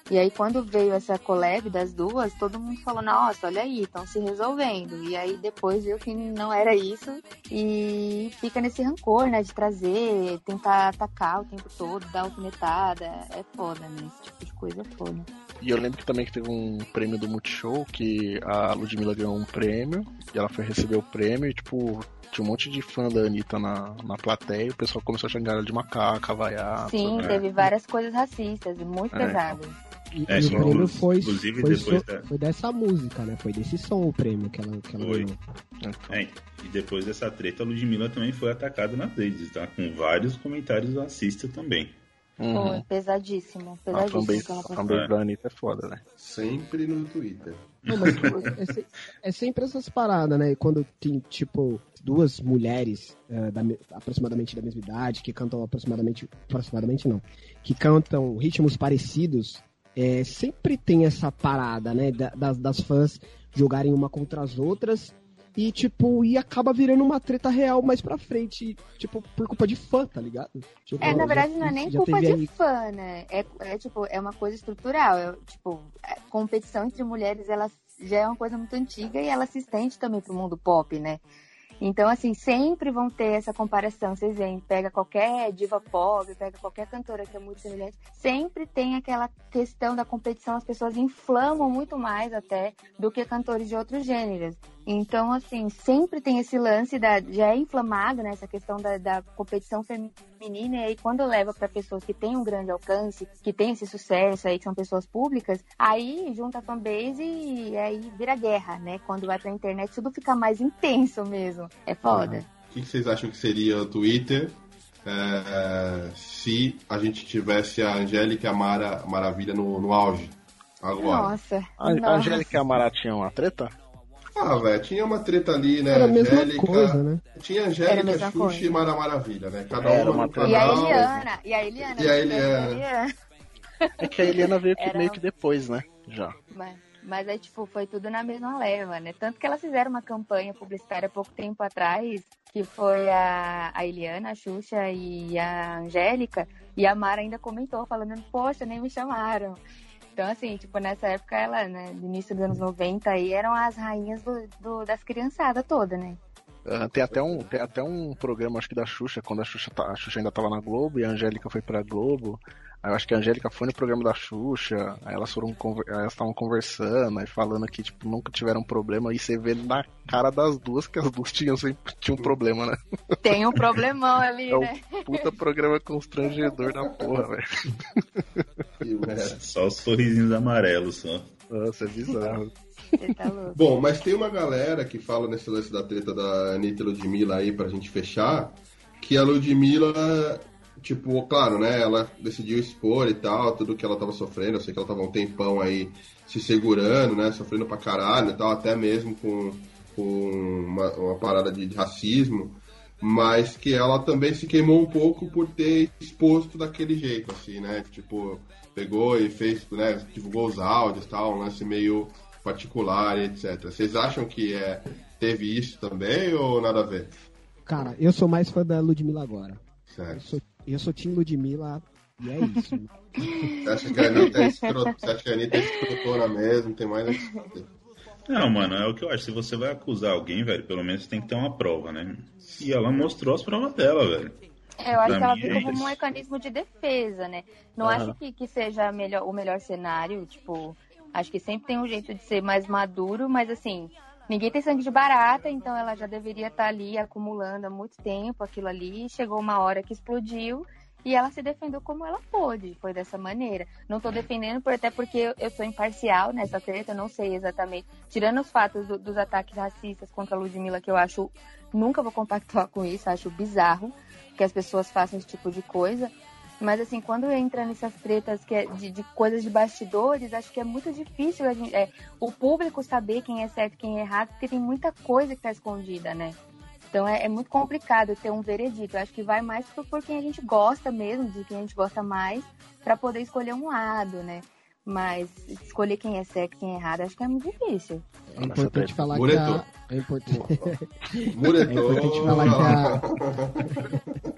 E aí quando veio essa collab das duas, todo mundo falou, nossa, olha aí, estão se resolvendo. E aí depois viu que não era isso e fica nesse rancor, né? De trazer, tentar atacar o tempo todo, dar alfinetada. É foda, né? Esse tipo de coisa é foda. E eu lembro que também que teve um prêmio do Multishow, que a Ludmilla ganhou um prêmio, e ela foi receber o prêmio, e tipo, tinha um monte de fã da Anitta na, na plateia, e o pessoal começou a xingar ela de macaca, vaiar. Sim, sabe? teve várias coisas racistas, muito É. pesadas. E, É, e o prêmio foi, inclusive foi, depois so- da- foi dessa música, né? Foi desse som o prêmio que ela, que ela Foi. ganhou. É, e depois dessa treta, a Ludmilla também foi atacada nas redes, tá? Com vários comentários racistas também. Uhum. Foi pesadíssimo, pesadíssimo. a fanbase da Anitta é foda, né? Sempre no Twitter. Não, mas é, é sempre essas paradas, né? Quando tem, tipo, duas mulheres eh, da me- aproximadamente da mesma idade, que cantam aproximadamente. Aproximadamente não. Que cantam ritmos parecidos, é, sempre tem essa parada, né? da- das, das fãs jogarem uma contra as outras. E, tipo, e acaba virando uma treta real mais pra frente, tipo, por culpa de fã, tá ligado? Tipo, É, na já- verdade não é nem já culpa de aí- fã, né? É, é tipo, é uma coisa estrutural. É, tipo, a competição entre mulheres, ela já é uma coisa muito antiga e ela se estende também pro mundo pop, né? Então, assim, sempre vão ter essa comparação. Vocês veem, pega qualquer diva pop, pega qualquer cantora que é muito semelhante, sempre tem aquela questão da competição, as pessoas inflamam muito mais até do que cantores de outros gêneros. Então, assim, sempre tem esse lance da. Já é inflamado, né? Essa questão da, da competição feminina, e aí quando leva para pessoas que têm um grande alcance, que têm esse sucesso aí, que são pessoas públicas, aí junta a fanbase e aí vira guerra, né? Quando vai pra internet, tudo fica mais intenso mesmo. É foda. O que que vocês acham que seria o Twitter é, se a gente tivesse a Angélica e a Mara Maravilha no, no auge? Agora. Nossa. A, a nossa. Angélica e a Mara tinham uma treta? Ah, velho, tinha uma treta ali, né? Era a mesma Angélica. coisa, né? Tinha Angélica, Xuxa coisa. e Mara Maravilha, né? Cada Era uma uma no treta. E a canal. Eliana, e a Eliana. E a Eliana. É que a Eliana veio que Era- meio que depois, né? Já. Mas, Mas aí, tipo, foi tudo na mesma leva, né? Tanto que elas fizeram uma campanha publicitária há pouco tempo atrás, que foi a, a Eliana, a Xuxa e a Angélica, e a Mara ainda comentou, falando, poxa, nem me chamaram. Então, assim, tipo, nessa época, ela, né, no início dos anos 90 aí, eram as rainhas do, do- das criançadas toda, né? Ah, tem até um tem até um programa acho que da Xuxa quando a Xuxa tá- a Xuxa ainda tava na Globo e a Angélica foi pra Globo aí eu acho que a Angélica foi no programa da Xuxa aí elas foram elas estavam conversando aí falando que tipo nunca tiveram problema e você vê na cara das duas que as duas tinham sempre tinham um problema né Tem um problemão ali, é né? um puta programa constrangedor da porra velho Só os sorrisinhos amarelos só. Nossa, é bizarro. Tá. Bom, mas tem uma galera que fala nesse lance da treta da Anitta e Ludmilla aí pra gente fechar, que a Ludmilla, tipo, claro, né, ela decidiu expor e tal, tudo que ela tava sofrendo, eu sei que ela tava um tempão aí se segurando, né, sofrendo pra caralho e tal, até mesmo com, com uma, uma parada de, de racismo, mas que ela também se queimou um pouco por ter exposto daquele jeito, assim, né, tipo, pegou e fez, né, divulgou os áudios e tal, um lance meio particular e etc. Vocês acham que é, teve isso também ou nada a ver? Cara, eu sou mais fã da Ludmilla agora. Certo. Eu sou, eu sou Tim Ludmilla e é isso. Você acha que a Anitta é, escro... Você acha que a Anitta é escrotona mesmo? Tem mais a que se fazer. Não, mano, é o que eu acho. Se você vai acusar alguém, velho, pelo menos tem que ter uma prova, né? E ela mostrou as provas dela, velho. É, Eu acho Pra que ela viu é como um mecanismo de defesa, né? Não acho que, que seja melhor, o melhor cenário, tipo, acho que sempre tem um jeito de ser mais maduro, mas assim, ninguém tem sangue de barata, então ela já deveria estar ali acumulando há muito tempo aquilo ali, chegou uma hora que explodiu e ela se defendeu como ela pôde, foi dessa maneira. Não tô defendendo, por- até porque eu, eu sou imparcial nessa treta, não sei exatamente. Tirando os fatos do- dos ataques racistas contra a Ludmilla, que eu acho, nunca vou compactuar com isso, acho bizarro que as pessoas façam esse tipo de coisa. Mas assim, quando entra nessas tretas que é de, de coisas de bastidores, acho que é muito difícil a gente, é, o público saber quem é certo e quem é errado, porque tem muita coisa que está escondida, né? Então é, é muito complicado ter um veredito. Eu acho que vai mais por, por quem a gente gosta mesmo, de quem a gente gosta mais, para poder escolher um lado, né? Mas escolher quem é certo e quem é errado, acho que é muito difícil. É importante falar que a... É importante... É importante falar que a...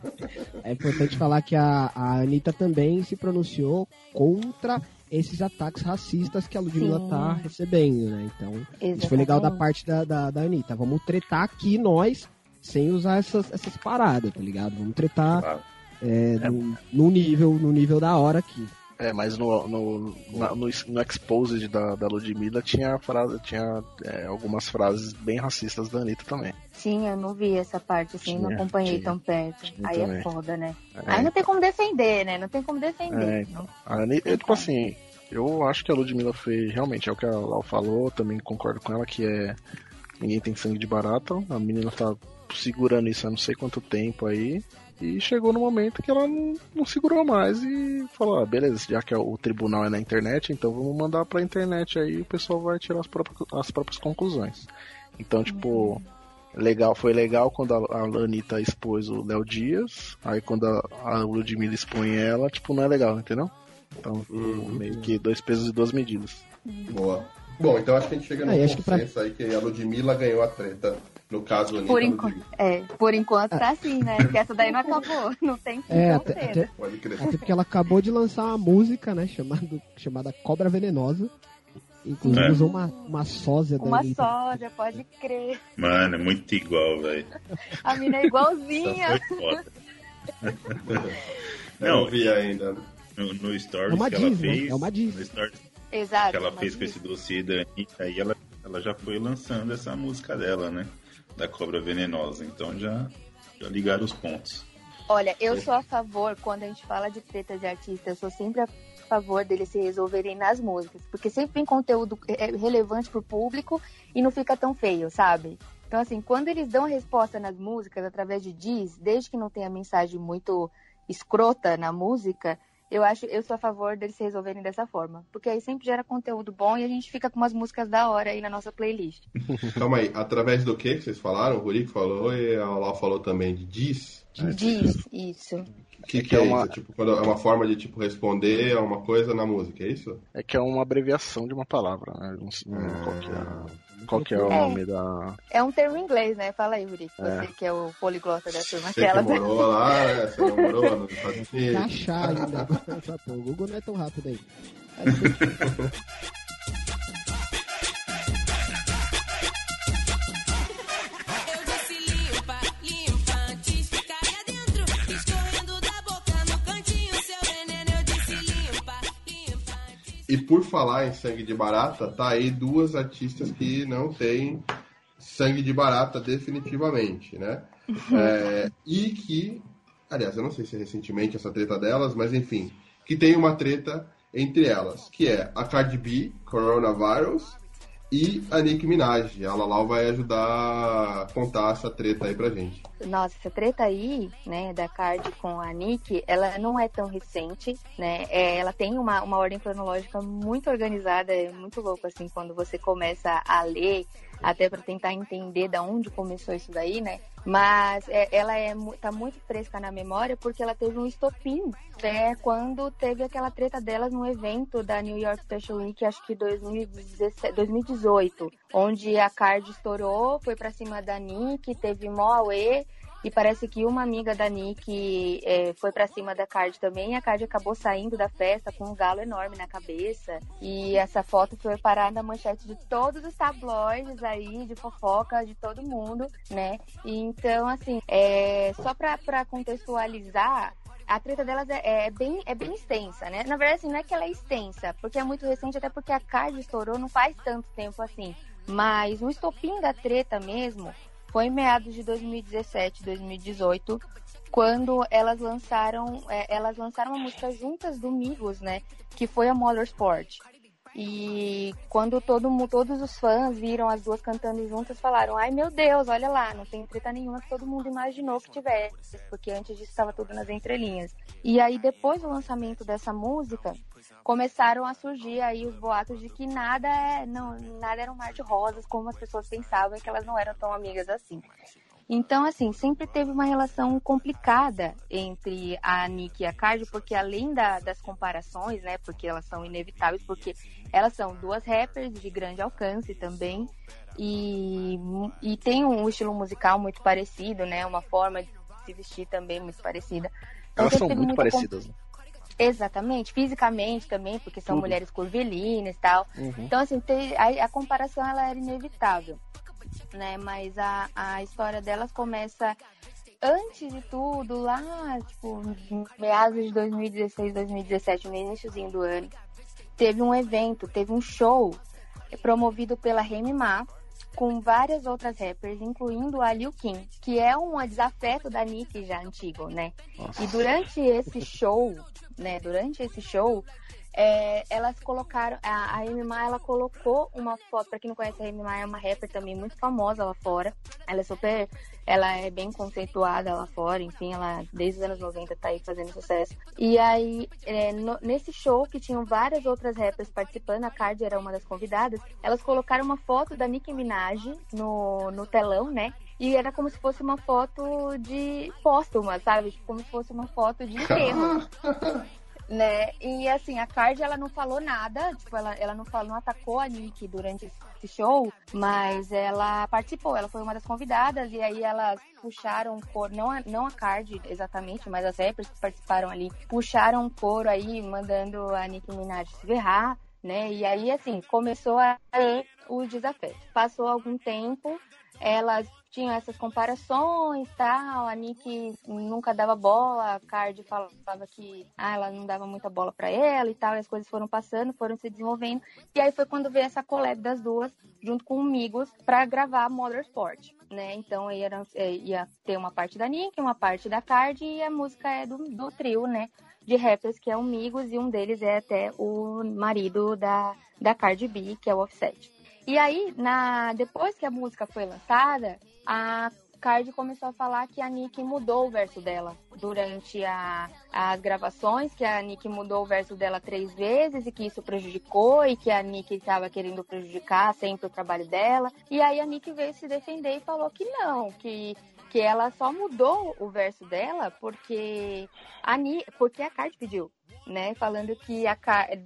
É importante falar que a, a Anitta também se pronunciou contra esses ataques racistas que a Ludmilla Sim. tá recebendo, né? Então, isso foi legal da Exatamente. parte da, da, da Anitta. Vamos tretar aqui nós, sem usar essas, essas paradas, tá ligado? Vamos tretar é, no, no nível, no nível da hora aqui. É, mas no, no, na- no, no Exposed da, da Ludmilla tinha, frase, tinha é, algumas frases bem racistas da Anitta também. Sim, eu não vi essa parte, assim, não Tinha, acompanhei tinha. tão perto. Tinha Aí é também. foda, né? É. Aí não tem como defender, né? Não tem como defender. É, então. A Anitta, tipo assim, eu acho que a Ludmilla fez, realmente, é o que a Lau falou, também concordo com ela, que é ninguém tem sangue de barata, a menina tá segurando isso há não sei quanto tempo aí, e chegou no momento que ela não, não segurou mais e falou, ah, beleza, já que o tribunal é na internet, então vamos mandar pra internet aí e o pessoal vai tirar as próprias, as próprias conclusões. Então, tipo, legal, foi legal quando a, a Anitta expôs o Léo Dias, aí quando a, a Ludmilla expõe ela, tipo, não é legal, entendeu? Então, meio que dois pesos e duas medidas. Boa. Bom, então acho que a gente chega no Ah, acho que pra- consenso aí que a Ludmilla ganhou a treta. No caso, Anitta. Por, a enquanto, é, por enquanto tá assim, né? Porque essa daí não acabou. Não tem fim É, até, até, Pode crer. até porque ela acabou de lançar uma música, né, chamado, chamada Cobra Venenosa. Inclusive É. usou uma, uma sósia da Uma Anitta. sósia, pode crer. Mano, é muito igual, velho. A mina é igualzinha. Eu não vi ainda. No, no stories É uma que ela diz, né? fez, É uma diz. no stories Exato. que ela fez com esse dossiê da Anitta, aí ela, ela já foi lançando essa música dela, né? Da Cobra Venenosa. Então já, já ligaram os pontos. Olha, eu sou a favor, quando a gente fala de treta de artista, eu sou sempre a favor deles se resolverem nas músicas. Porque sempre tem conteúdo é, relevante pro público e não fica tão feio, sabe? Então, assim, quando eles dão resposta nas músicas através de diz, desde que não tenha mensagem muito escrota na música, eu acho, eu sou a favor deles se resolverem dessa forma. Porque aí sempre gera conteúdo bom e a gente fica com umas músicas da hora aí na nossa playlist. Calma aí, através do que vocês falaram? O Rurico falou e a Lau falou também de diz. Diz, isso. O que, É que que é, é uma- isso? Tipo, quando é uma forma de tipo, responder a uma coisa na música, é isso? É que é uma abreviação de uma palavra, né? Não sei qual que é, qual que é o É. nome da. É um termo em inglês, né? Fala aí, Yuri. É. Você que é o poliglota da turma. Você que Aquela... morou lá, né? Você morou nos Estados Unidos. Achar ainda. O Google não é tão rápido aí. E por falar em sangue de barata, tá aí duas artistas que não têm sangue de barata definitivamente, né? É, e que, aliás, eu não sei se é recentemente essa treta delas, mas enfim, que tem uma treta entre elas, que é a Cardi B, Coronavirus, e a Nicki Minaj. A Lalau vai ajudar a contar essa treta aí pra gente. Nossa, essa treta aí, né, da Card com a Nick, ela não é tão recente, né? É, ela tem uma, uma ordem cronológica muito organizada, é muito louco, assim, quando você começa a ler, até para tentar entender da onde começou isso daí, né? Mas é, ela é, tá muito fresca na memória porque ela teve um estopim, né? Quando teve aquela treta delas num evento da New York Special Week, acho que 2017, 2018, onde a Card estourou, foi pra cima da Nick, teve mó e parece que uma amiga da Nick eh, foi pra cima da Card também, a Card acabou saindo da festa com um galo enorme na cabeça. E essa foto foi parar na manchete de todos os tabloides aí, de fofoca de todo mundo, né? E então, assim, é, só pra contextualizar, a treta delas é, é bem, é bem extensa, né? Na verdade, assim, não é que ela é extensa, porque é muito recente, até porque a Card estourou não faz tanto tempo assim. Mas o estopim da treta mesmo foi em meados de 2017, 2018, quando elas lançaram, é, elas lançaram uma música juntas do Migos, né? Que foi a Motorsport. E quando todo todos os fãs viram as duas cantando juntas, falaram: Ai meu Deus, olha lá, não tem treta nenhuma que todo mundo imaginou que tivesse, porque antes disso estava tudo nas entrelinhas. E aí, depois do lançamento dessa música, começaram a surgir aí os boatos de que nada é, não, nada era um mar de rosas, como as pessoas pensavam, e que elas não eram tão amigas assim. Então, assim, sempre teve uma relação complicada entre a Nick e a Cardi, porque além da- das comparações, né, porque elas são inevitáveis, porque elas são duas rappers de grande alcance também, e, e tem um estilo musical muito parecido, né, uma forma de se vestir também muito parecida. Então, Elas são muito parecidas, né? Exatamente, fisicamente também, porque são Tudo. mulheres curvilinas e tal. Uhum. Então, assim, a, a comparação ela era inevitável, né? Mas a, a história delas começa antes de tudo, lá, tipo, meados de 2016, 2017, no iníciozinho do ano. Teve um evento, teve um show promovido pela Remy Ma, com várias outras rappers, incluindo a Liu Kim, que é um desafeto da Nick já antigo, né? Nossa. E durante esse show, né, durante esse show, é, elas colocaram, a, a Remy Ma, ela colocou uma foto, pra quem não conhece, a Remy Ma é uma rapper também muito famosa lá fora, ela é super, ela é bem conceituada lá fora, enfim, ela desde os anos 90 tá aí fazendo sucesso. E aí, é, no- nesse show que tinham várias outras rappers participando, a Cardi era uma das convidadas, elas colocaram uma foto da Nicki Minaj no, no telão, né? E era como se fosse uma foto de póstuma, sabe? Tipo, Como se fosse uma foto de enterro. né? E assim, a Cardi ela não falou nada, tipo, ela, ela não falou, não atacou a Nick durante esse show, mas ela participou, ela foi uma das convidadas, e aí elas puxaram coro, não a, não a Cardi exatamente, mas as rappers que participaram ali, puxaram um coro aí, mandando a Nicki Minaj se ferrar, né? E aí, assim, começou aí o desafio. Passou algum tempo, elas tinham essas comparações tal, a Nick nunca dava bola, a Cardi falava que ah, ela não dava muita bola pra ela e tal, e as coisas foram passando, foram se desenvolvendo, e aí foi quando veio essa collab das duas, junto com o Migos, pra gravar Motorsport, né, então aí era, é, ia ter uma parte da Nick, uma parte da Cardi, e a música é do, do trio, né, de rappers, que é o Migos, e um deles é até o marido da, da Cardi B, que é o Offset. E aí, na, depois que a música foi lançada, a, Cardi começou a falar que a Nick mudou o verso dela durante a, as gravações, que a Nick mudou o verso dela três vezes e que isso prejudicou e que a Nick estava querendo prejudicar sempre o trabalho dela. E aí a Nick veio se defender e falou que não, que que ela só mudou o verso dela porque a Ni, porque a Cardi pediu, né? Falando que a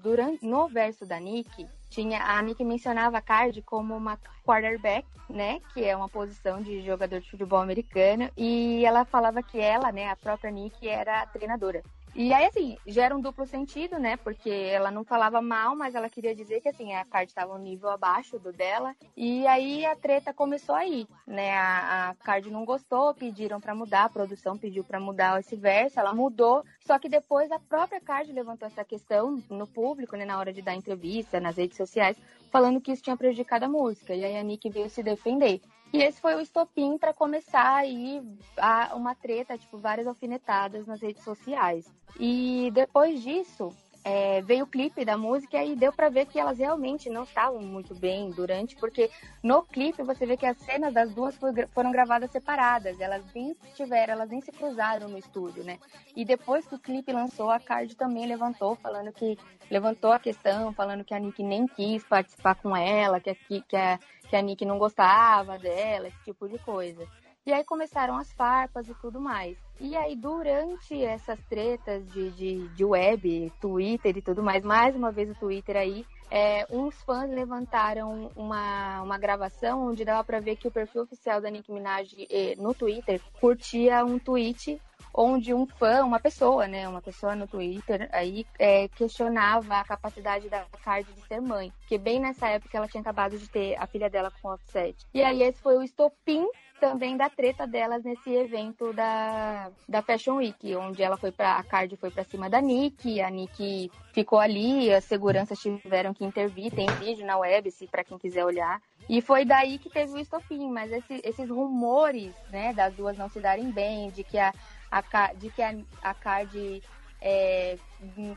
durante no verso da Nick tinha a Nick mencionava a Cardi como uma quarterback, né? Que é uma posição de jogador de futebol americano e ela falava que ela, né, a própria Nick era a treinadora. E aí, assim, gera um duplo sentido, né? Porque ela não falava mal, mas ela queria dizer que, assim, a Cardi estava um nível abaixo do dela. E aí a treta começou aí, né? A, a Cardi não gostou, pediram pra mudar, a produção pediu pra mudar esse verso, ela mudou. Só que depois a própria Cardi levantou essa questão no público, né? Na hora de dar entrevista, nas redes sociais, falando que isso tinha prejudicado a música. E aí a Nick veio se defender. E esse foi o estopim para começar aí a- uma treta, tipo, várias alfinetadas nas redes sociais. E depois disso, é, veio o clipe da música e deu pra ver que elas realmente não estavam muito bem durante, porque no clipe você vê que as cenas das duas foram gravadas separadas, elas nem tiveram, elas nem se cruzaram no estúdio, né? E depois que o clipe lançou, a Card também levantou, falando que levantou a questão, falando que a Nick nem quis participar com ela, que que que a, que a Nick não gostava dela, esse tipo de coisa. E aí começaram as farpas e tudo mais. E aí, durante essas tretas de, de, de web, Twitter e tudo mais, mais uma vez o Twitter aí, é, uns fãs levantaram uma, uma gravação onde dava pra ver que o perfil oficial da Nicki Minaj eh, no Twitter curtia um tweet onde um fã, uma pessoa, né, uma pessoa no Twitter aí é, questionava a capacidade da Cardi de ser mãe, porque bem nessa época ela tinha acabado de ter a filha dela com offset. E aí esse foi o estopim também da treta delas nesse evento da, da Fashion Week, onde ela foi para a Cardi foi para cima da Nick, a Nick ficou ali, as seguranças tiveram que intervir, tem vídeo na web, se para quem quiser olhar. E foi daí que teve o estopim, mas esse- esses rumores, né, das duas não se darem bem, de que a, a, de que a, a Cardi é,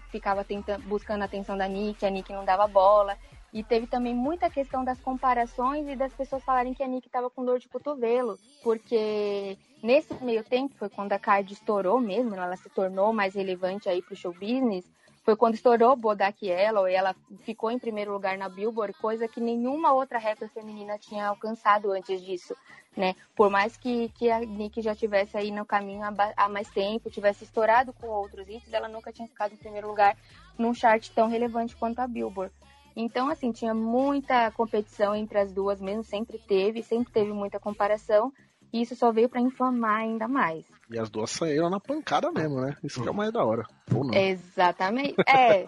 ficava tentando, buscando a atenção da Nick, a Nick não dava bola. E teve também muita questão das comparações e das pessoas falarem que a Nick estava com dor de cotovelo, porque nesse meio tempo foi quando a Cardi estourou mesmo, ela se tornou mais relevante aí pro show business. Foi quando estourou Bodak Yellow e ela ficou em primeiro lugar na Billboard, coisa que nenhuma outra rapper feminina tinha alcançado antes disso, né? Por mais que, que a Nick já tivesse aí no caminho há, mais tempo, tivesse estourado com outros hits, ela nunca tinha ficado em primeiro lugar num chart tão relevante quanto a Billboard. Então, assim, tinha muita competição entre as duas mesmo, sempre teve, sempre teve muita comparação, e isso só veio pra inflamar ainda mais. E as duas saíram na pancada mesmo, né? Isso que é o mais da hora. Ou não. Exatamente. É.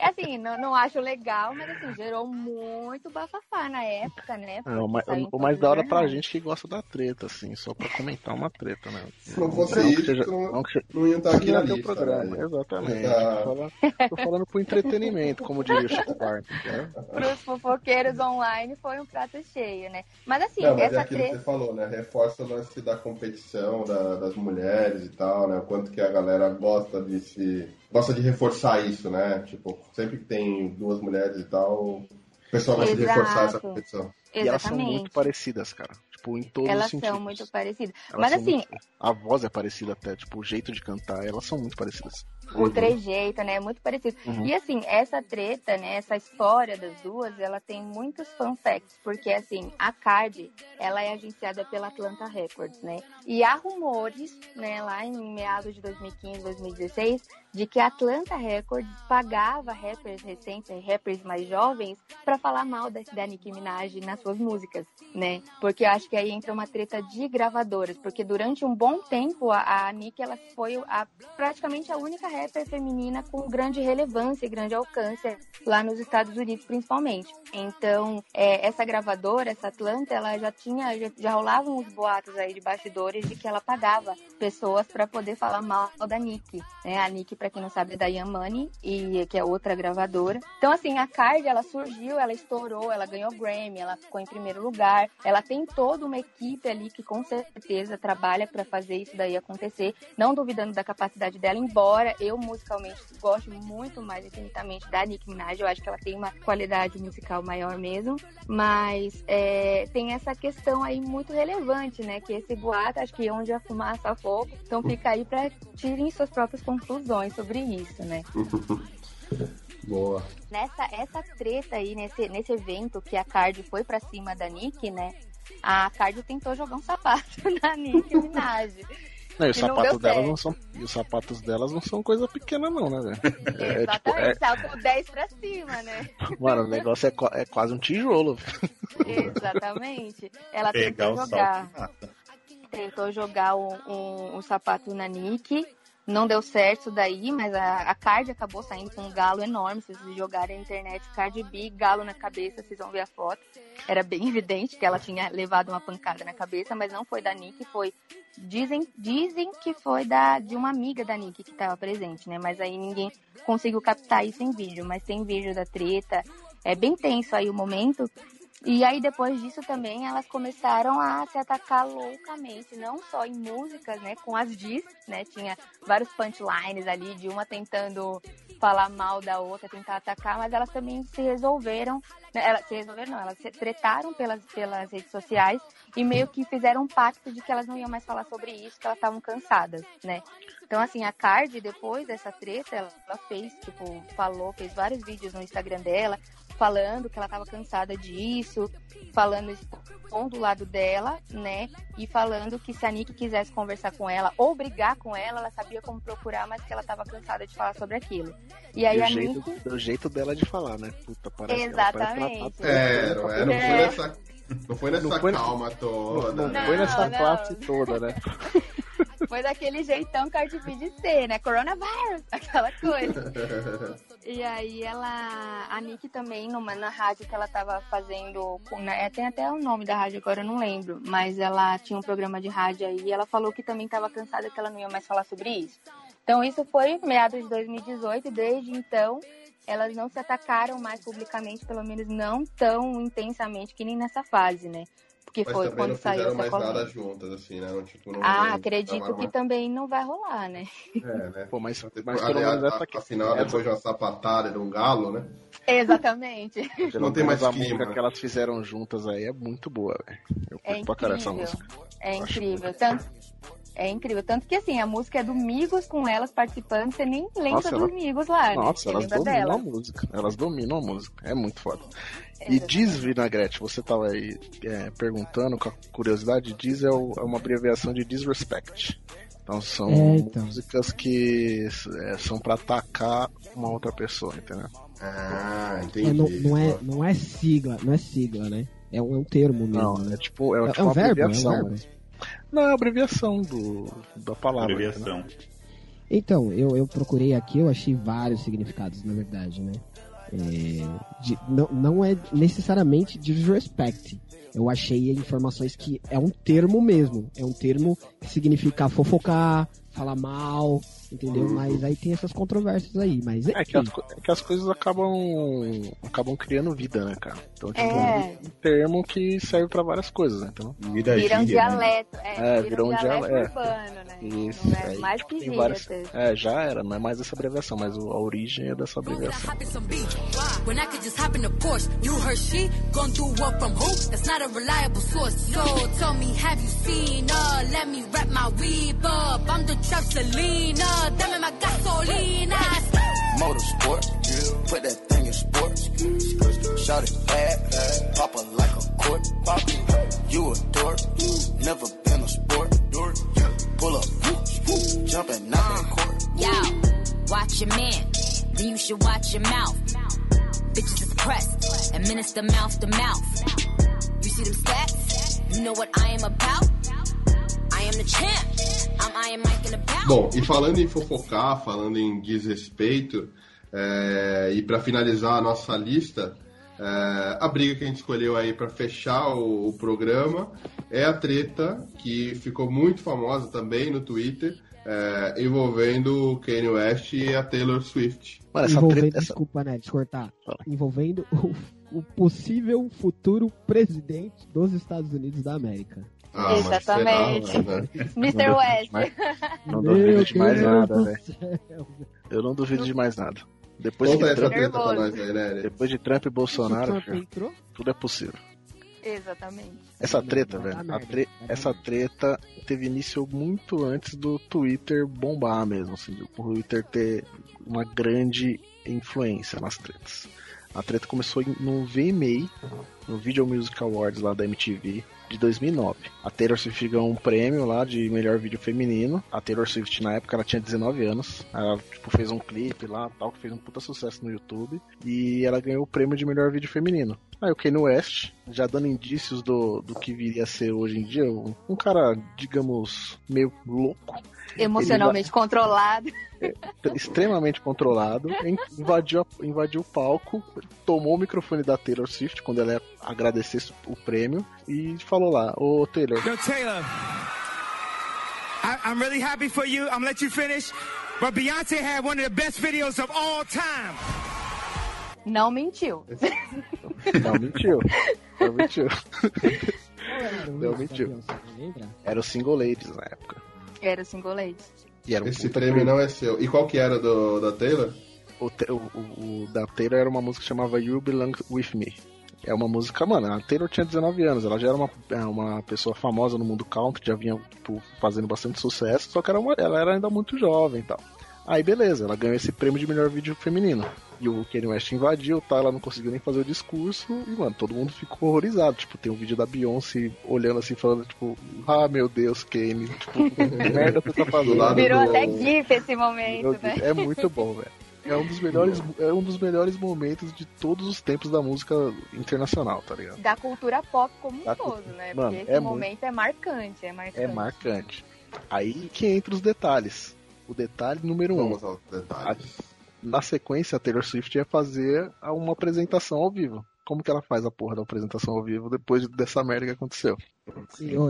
É assim, não, não acho legal, mas assim, gerou muito bafafá na época, né? É, o, mais, Porque saiu em o mais da hora pra gente que gosta da treta, assim, só pra comentar uma treta, né? Se não fosse que isso, seja- não- que seja- não ia estar aqui não na lista, programa, né? exatamente. Ah. Tô, falando, tô falando pro entretenimento, como diria o Chico né? Pros fofoqueiros online foi um prato cheio, né? Mas assim, Não, mas é essa que treta. você falou, né? Reforça o lance da competição da- das mulheres e tal, né? O quanto que a galera gosta de se. gosta de reforçar isso, né? Tipo, sempre que tem duas mulheres e tal, o pessoal de Exato. reforçar essa competição. E elas são Exatamente. muito parecidas, cara. Tipo, em todos Elas os sentidos. são muito parecidas. Elas Mas assim, muito- A voz é parecida até, tipo, o jeito de cantar, elas são muito parecidas. o trejeito, né? É muito parecido. Uhum. E assim, essa treta, né? Essa história das duas, ela tem muitos fun facts, porque assim, a Cardi, ela é agenciada pela Atlanta Records, né? E há rumores, né, lá em meados de 2015, 2016, de que a Atlanta Records pagava rappers recentes, rappers mais jovens, pra falar mal da, da Nicki Minaj nas suas músicas, né? Porque eu acho que aí entra uma treta de gravadoras, porque durante um bom tempo a, a Nicki ela foi a, praticamente a única rapper feminina com grande relevância e grande alcance lá nos Estados Unidos, principalmente. Então, é, essa gravadora, essa Atlanta, ela já tinha, já, já rolavam uns boatos aí de bastidores de que ela pagava pessoas para poder falar mal da Nicki, né? A Nicki pra quem não sabe, é da Yamani, e que é outra gravadora. Então, assim, a Card, ela surgiu, ela estourou, ela ganhou Grammy, ela ficou em primeiro lugar. Ela tem toda uma equipe ali que com certeza trabalha pra fazer isso daí acontecer. Não duvidando da capacidade dela, embora eu musicalmente gosto muito mais infinitamente da Nicki Minaj. Eu acho que ela tem uma qualidade musical maior mesmo. Mas é, tem essa questão aí muito relevante, né? Que esse boato, acho que onde a fumaça fogo. Então fica aí pra tirem suas próprias conclusões sobre isso, né? Boa. Nessa essa treta aí, nesse, nesse evento que a Card foi pra cima da Nick, né? A Card tentou jogar um sapato na Nick Minaj. Não, e os E não sapatos deu delas não são. E os sapatos delas não são coisa pequena, não, né, velho? É, tipo, é, Exatamente, saltou 10 pra cima, né? mano, o negócio é, é quase um tijolo. Exatamente. Ela Pegar tentou jogar. salto tentou jogar um, um, um sapato na Nick. Não deu certo daí, mas a, a Card acabou saindo com um galo enorme. Se vocês jogarem na internet, Card B, galo na cabeça, vocês vão ver a foto. Era bem evidente que ela tinha levado uma pancada na cabeça, mas não foi da Nick, foi. Dizem, dizem que foi da, de uma amiga da Nick que estava presente, né? Mas aí ninguém conseguiu captar isso em vídeo. Mas tem vídeo da treta. É bem tenso aí o momento. E aí, depois disso também, elas começaram a se atacar loucamente, não só em músicas, né, com as diss, né, tinha vários punchlines ali, de uma tentando falar mal da outra, tentar atacar, mas elas também se resolveram, né, elas se resolveram não, elas se tretaram pelas, pelas redes sociais e meio que fizeram um pacto de que elas não iam mais falar sobre isso, que elas estavam cansadas, né. Então, assim, a Card, depois dessa treta, ela, ela fez, tipo, falou, fez vários vídeos no Instagram dela, falando que ela estava cansada disso, falando expondo o lado dela, né? E falando que se a Nick quisesse conversar com ela ou brigar com ela, ela sabia como procurar, mas que ela estava cansada de falar sobre aquilo. E aí E o a jeito, Nick. o jeito dela de falar, né? Puta, parece que ela- parece que ela Exatamente. tá- É, não, é, não foi É. nessa, não foi nessa Não foi- calma toda. Não, foi nessa não. classe toda, né? Foi daquele jeitão Cardi B de ser, né? Coronavirus, aquela coisa. E aí ela. A Nick também, numa, na rádio que ela tava fazendo. né, tem até o nome da rádio agora, eu não lembro. Mas ela tinha um programa de rádio aí e ela falou que também tava cansada que ela não ia mais falar sobre isso. Então isso foi meados de 2018 e desde então elas não se atacaram mais publicamente, pelo menos não tão intensamente que nem nessa fase, né? Porque Mas foi quando não saiu essa mais corrente. nada juntas, assim, né? Não, tipo, não, Ah, não acredito tava que mais- também não vai rolar, né? É, né? Pô, mas, mas Aliás, menos essa a- afinal, depois de uma sapatada de um galo, né? Exatamente. Não tem mais a clima. música que elas fizeram juntas aí é muito boa, velho. Eu É curto pra caralho essa incrível. música. É incrível. Tanto, é incrível. Tanto que assim, a música é do Migos com elas participando, você nem lembra Nossa, dos ela- Migos lá, né? Nossa, Você elas dominam dela. a música. Elas dominam a música. É muito foda. E Diz, Vinagrete, você tava aí é, perguntando com a curiosidade, Diz é, o- é uma abreviação de disrespect. Então são É, então. músicas que é, são pra atacar uma outra pessoa, entendeu? Ah, É, não, não é, não é sigla, não é sigla, né? É um, é um termo mesmo. Não, né? é tipo, é, É- tipo é um uma verbo, é um abreviação. verbo. Não, é a abreviação do, da palavra. Abreviação. Então, eu, eu procurei aqui, eu achei vários significados, na verdade, né? É, de- não, não é necessariamente disrespect. Eu achei informações que é um termo mesmo. É um termo que significa fofocar, falar mal, entendeu? Mas aí tem essas controvérsias aí. Mas É que, as, é que as coisas acabam acabam criando vida, né, cara? Então, tipo, É. um termo que serve pra várias coisas, né? Então, Vida Vira um né? dialeto. É, É, vira virou um um dialeto dialeto, urbano, né? Isso, Não é aí, mais tipo, que tem várias- até. É, já era, não é mais essa abreviação, mas a origem é dessa abreviação. Trap Selena, them in my gasolina. Motorsport, put that thing in sports. Shout it bad, pop it like a court. Pop you a dork, never been a sport. Pull up, jumping out the court. Yo, watch your man, then you should watch your mouth. Bitches is pressed, administer mouth to mouth. You see them stats? You know what I am about? Bom, e falando em fofocar, falando em desrespeito, é, e para finalizar a nossa lista, É, a briga que a gente escolheu aí para fechar o, o programa é a treta que ficou muito famosa também no Twitter, é, envolvendo o Kanye West e a Taylor Swift. Mano, essa envolvendo, treta. Essa... desculpa, né, de cortar. Envolvendo o, o possível futuro presidente dos Estados Unidos da América. Ah, Exatamente. será, né? Mr. West. Não duvido de mais nada, velho. Eu não duvido de mais nada. Depois Conta de, essa Trump, treta pra Nervoso. nós né? depois de Trump e Bolsonaro, filho, tudo é possível. Exatamente. Essa treta, velho, tre- essa treta teve início muito antes do Twitter bombar mesmo, assim, do Twitter ter uma grande influência nas tretas. A treta começou no VMA, no Video Music Awards lá da MTV, de 2009. A Taylor Swift ganhou um prêmio lá de melhor vídeo feminino. A Taylor Swift na época ela tinha 19 anos. Ela tipo, fez um clipe lá, tal, que fez um puta sucesso no YouTube. E ela ganhou o prêmio de melhor vídeo feminino. Aí o Kanye West, já dando indícios do, do que viria a ser hoje em dia, um, um cara, digamos, meio louco, Emocionalmente controlado. extremamente controlado, in- invadiu, invadiu o palco, tomou o microfone da Taylor Swift quando ela ia agradecer o prêmio e falou lá, ô Taylor, Yo, Taylor, I, I'm really happy for you. I'm gonna let you finish. But Beyonce had one of the best videos of all time. Não mentiu. não mentiu, não mentiu. Qual era o Não, mentiu. Era o Single Ladies na época. Era o single ladies. E era um Esse prêmio não é seu. E qual que era do, da Taylor? O, o- o da Taylor era uma música que chamava You Belong With Me. É uma música, mano, a Taylor tinha 19 anos, ela já era uma, é, uma pessoa famosa no mundo country, já vinha tipo, fazendo bastante sucesso, só que era uma- ela era ainda muito jovem e tal. Aí beleza, ela ganhou esse prêmio de melhor vídeo feminino. E o Kanye West invadiu, tá? Ela não conseguiu nem fazer o discurso e, mano, todo mundo ficou horrorizado. Tipo, tem um vídeo da Beyoncé olhando assim, falando, tipo, ah, meu Deus, Kanye, tipo, que merda você tá fazendo? lado Virou do- até GIF esse momento, né? É muito bom, velho. É um dos melhores, é um dos melhores momentos de todos os tempos da música internacional, tá ligado? Da cultura pop como um Da todo, cultura- né? Mano, Porque esse é muito- momento é marcante, é marcante. É marcante. Aí que entra os detalhes. O detalhe número um. Vamos aos detalhes. Na sequência, a Taylor Swift ia fazer uma apresentação ao vivo. Como que ela faz a porra da apresentação ao vivo depois dessa merda que aconteceu?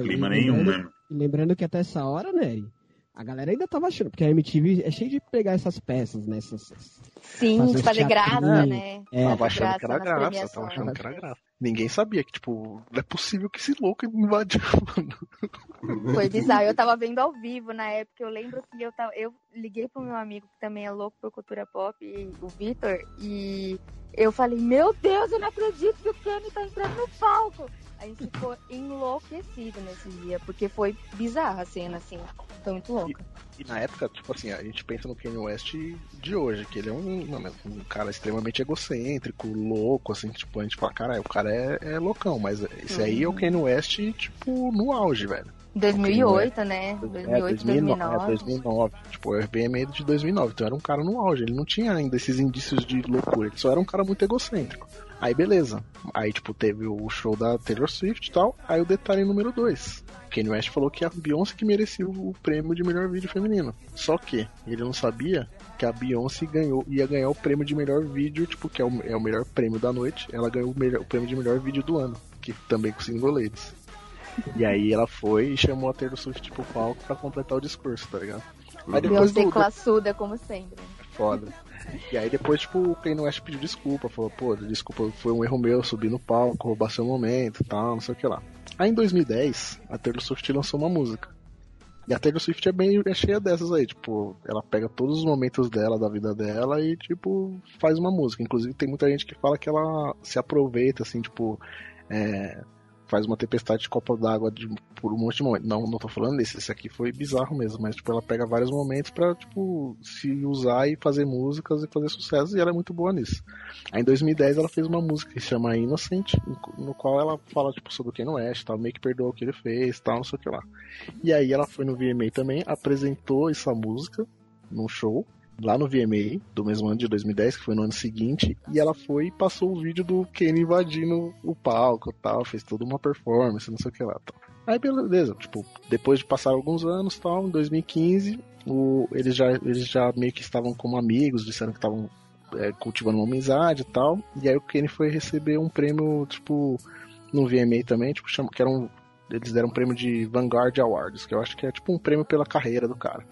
Clima nenhum, lembrando, né? e lembrando que até essa hora, Nery, a galera ainda tava achando, porque a MTV é cheio de pegar essas peças, né? Essas, Sim, Fazer fazer graça, né? É. tava achando que era graça, tava achando que era graça. Ninguém sabia que, tipo, não é possível que esse louco invadiu, mano. Foi bizarro. Eu tava vendo ao vivo na época. Eu lembro que eu, tava, eu liguei pro meu amigo, que também é louco por cultura pop, o Vitor, e eu falei: Meu Deus, eu não acredito que o Kenny tá entrando no palco. A gente ficou enlouquecido nesse dia, porque foi bizarra a cena, assim. Foi muito louca. E na época, tipo assim, a gente pensa no Kanye West de hoje, que ele é um, não, um cara extremamente egocêntrico, louco, assim, tipo, a gente fala, cara, o cara é, é loucão, mas esse aí é o Kanye West, tipo, no auge, velho. 2008, né? É, 2008, 2009, 2009. é, 2009. Tipo, o RBM é de 2009, então era um cara no auge, ele não tinha ainda esses indícios de loucura, ele só era um cara muito egocêntrico. Aí beleza, aí tipo, teve o show da Taylor Swift e tal, aí o detalhe número 2. Kanye West falou que a Beyoncé que merecia o prêmio de melhor vídeo feminino. Só que ele não sabia que a Beyoncé ganhou, ia ganhar o prêmio de melhor vídeo, tipo, que é o, é o melhor prêmio da noite. Ela ganhou o, melhor- o prêmio de melhor vídeo do ano, que também com single ladies. E aí ela foi e chamou a Taylor Swift pro palco pra completar o discurso, tá ligado? Aí depois Beyoncé do, classuda, como sempre. Foda. E aí depois, tipo, o Kanye West pediu desculpa, falou, pô, desculpa, foi um erro meu subir no palco, roubar seu momento e tal, não sei o que lá. Aí em 2010, a Taylor Swift lançou uma música. E a Taylor Swift é bem é cheia dessas aí, tipo, ela pega todos os momentos dela, da vida dela e, tipo, faz uma música. Inclusive tem muita gente que fala que ela se aproveita, assim, tipo, é, faz uma tempestade de copa d'água por um monte de momentos. Não, não tô falando desse, esse aqui foi bizarro mesmo, mas tipo, ela pega vários momentos pra, tipo, se usar e fazer músicas e fazer sucesso, e ela é muito boa nisso. Aí em 2010 ela fez uma música que se chama Innocent, no qual ela fala, tipo, sobre o Kanye West, tal, meio que perdoa o que ele fez, tal, não sei o que lá. E aí ela foi no VMA também, apresentou essa música num show, lá no VMA, do mesmo ano de 2010, que foi no ano seguinte, e ela foi e passou o vídeo do Kenny invadindo o palco tal, fez toda uma performance, não sei o que lá. Tal. Aí beleza, tipo, depois de passar alguns anos tal, em 2015, o, eles, já, eles já meio que estavam como amigos, disseram que estavam é, cultivando uma amizade e tal. E aí o Kanye foi receber um prêmio, tipo, no VMA também, tipo, chama, que era um. Eles deram um prêmio de Vanguard Awards, que eu acho que é tipo um prêmio pela carreira do cara.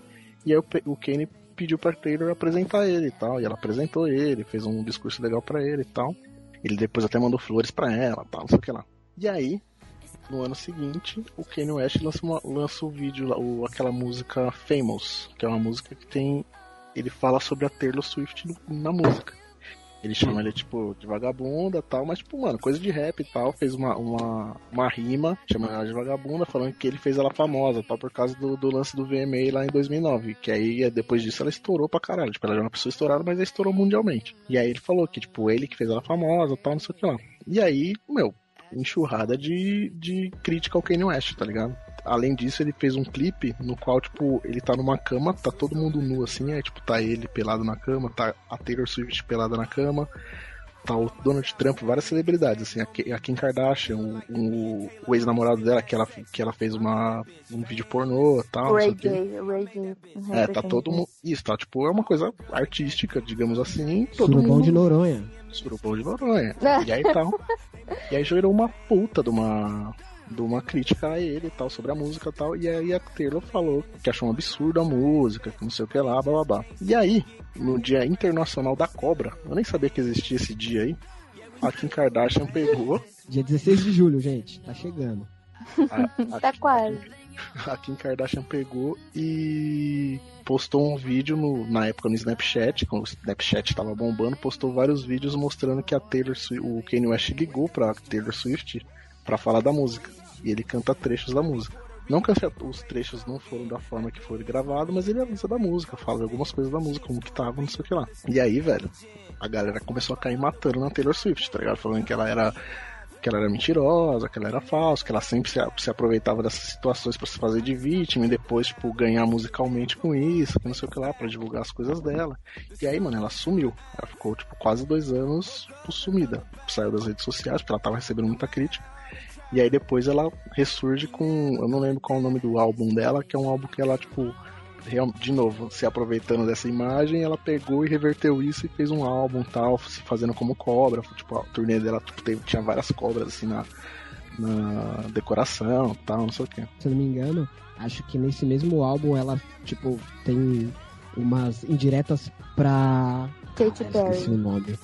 E aí o, o Kanye pediu pra Taylor apresentar ele e tal. E ela apresentou ele, fez um discurso legal pra ele e tal. Ele depois até mandou flores pra ela tal, não sei o que lá. E aí, no ano seguinte, o Kanye West lança, uma, lança o vídeo, o, aquela música Famous, que é uma música que tem. Ele fala sobre a Taylor Swift na música. Ele chama ele, tipo, de vagabunda tal, mas, tipo, mano, coisa de rap e tal. Fez uma, uma, uma rima, chama ela de vagabunda, falando que ele fez ela famosa, tal, por causa do, do lance do VMA lá em 2009. Que aí, depois disso, ela estourou pra caralho. Tipo, ela era uma pessoa estourada, mas ela estourou mundialmente. E aí ele falou que, tipo, ele que fez ela famosa, tal, não sei o que lá. E aí, meu, enxurrada de, de crítica ao Kanye West, tá ligado? Além disso, ele fez um clipe no qual, tipo, ele tá numa cama, tá todo mundo nu assim, aí, tipo, tá ele pelado na cama, tá a Taylor Swift pelada na cama, tá o Donald Trump, várias celebridades, assim, a Ki- a Kim Kardashian, o, o- o ex-namorado dela, que ela, que ela fez uma, um vídeo pornô e tal, O não sei Ray o quê. J, o Ray J. uhum, É, tá todo mundo. Isso, tá, tipo, é uma coisa artística, digamos assim. Todo Surubão mundo. de Noronha. Surubão de Noronha. E aí tal. e aí gerou uma puta de uma. De uma crítica a ele e tal, sobre a música e tal. E aí a Taylor falou que achou um absurdo a música, que não sei o que lá, blá blá blá. E aí, no Dia Internacional da Cobra, eu nem sabia que existia esse dia aí. A Kim Kardashian pegou. Dia 16 de julho, gente. Tá chegando. A, a, Tá quase. a Kim Kardashian pegou e postou um vídeo no- na época no Snapchat, quando o Snapchat tava bombando, postou vários vídeos mostrando que a Taylor Swift, o Kanye West ligou pra Taylor Swift pra falar da música. E ele canta trechos da música. Não que os trechos não foram da forma que foi gravado, mas ele avisa da música, fala de algumas coisas da música, como que tava, não sei o que lá. E aí, velho, a galera começou a cair matando na Taylor Swift, tá ligado? Falando que ela era que ela era mentirosa, que ela era falsa, que ela sempre se, se aproveitava dessas situações pra se fazer de vítima e depois, tipo, ganhar musicalmente com isso, que não sei o que lá, pra divulgar as coisas dela. E aí, mano, ela sumiu. Ela ficou, tipo, quase dois anos tipo, sumida. Saiu das redes sociais, porque ela tava recebendo muita crítica. E aí depois ela ressurge com. Eu não lembro qual é o nome do álbum dela, que é um álbum que ela, tipo, de novo, se aproveitando dessa imagem, ela pegou e reverteu isso e fez um álbum tal, se fazendo como cobra. Tipo, a turnê dela tipo, teve, tinha várias cobras assim na, na decoração tal, não sei o que. Se eu não me engano, acho que nesse mesmo álbum ela, tipo, tem umas indiretas pra. Katy Ah, Perry. Esqueci o nome.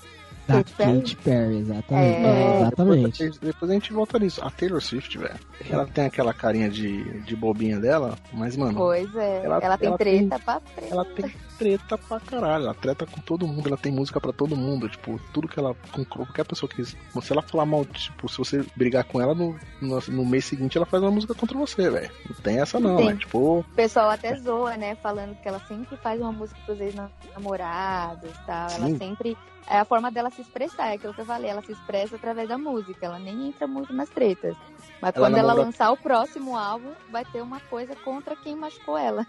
Da Katy Perry? Exatamente. É. É, exatamente. Depois, depois a gente volta nisso. A Taylor Swift, velho, ela tem aquela carinha de, de bobinha dela, mas, mano. Pois é. Ela, Ela- tem ela treta pra treta. Ela tem treta pra caralho, ela treta com todo mundo, ela tem música pra todo mundo, tipo, tudo que ela. Com qualquer pessoa que. Se ela falar mal, tipo, se você brigar com ela no, no, no mês seguinte, ela faz uma música contra você, velho. Não tem essa não, é tipo. O pessoal até zoa, né? Falando que ela sempre faz uma música pros ex-namorados e tal. Ela Sim. sempre. É a forma dela se expressar, é aquilo que eu falei, ela se expressa através da música, ela nem entra muito nas tretas. Mas Ela quando ela namora- lançar o próximo álbum, vai ter uma coisa contra quem machucou ela.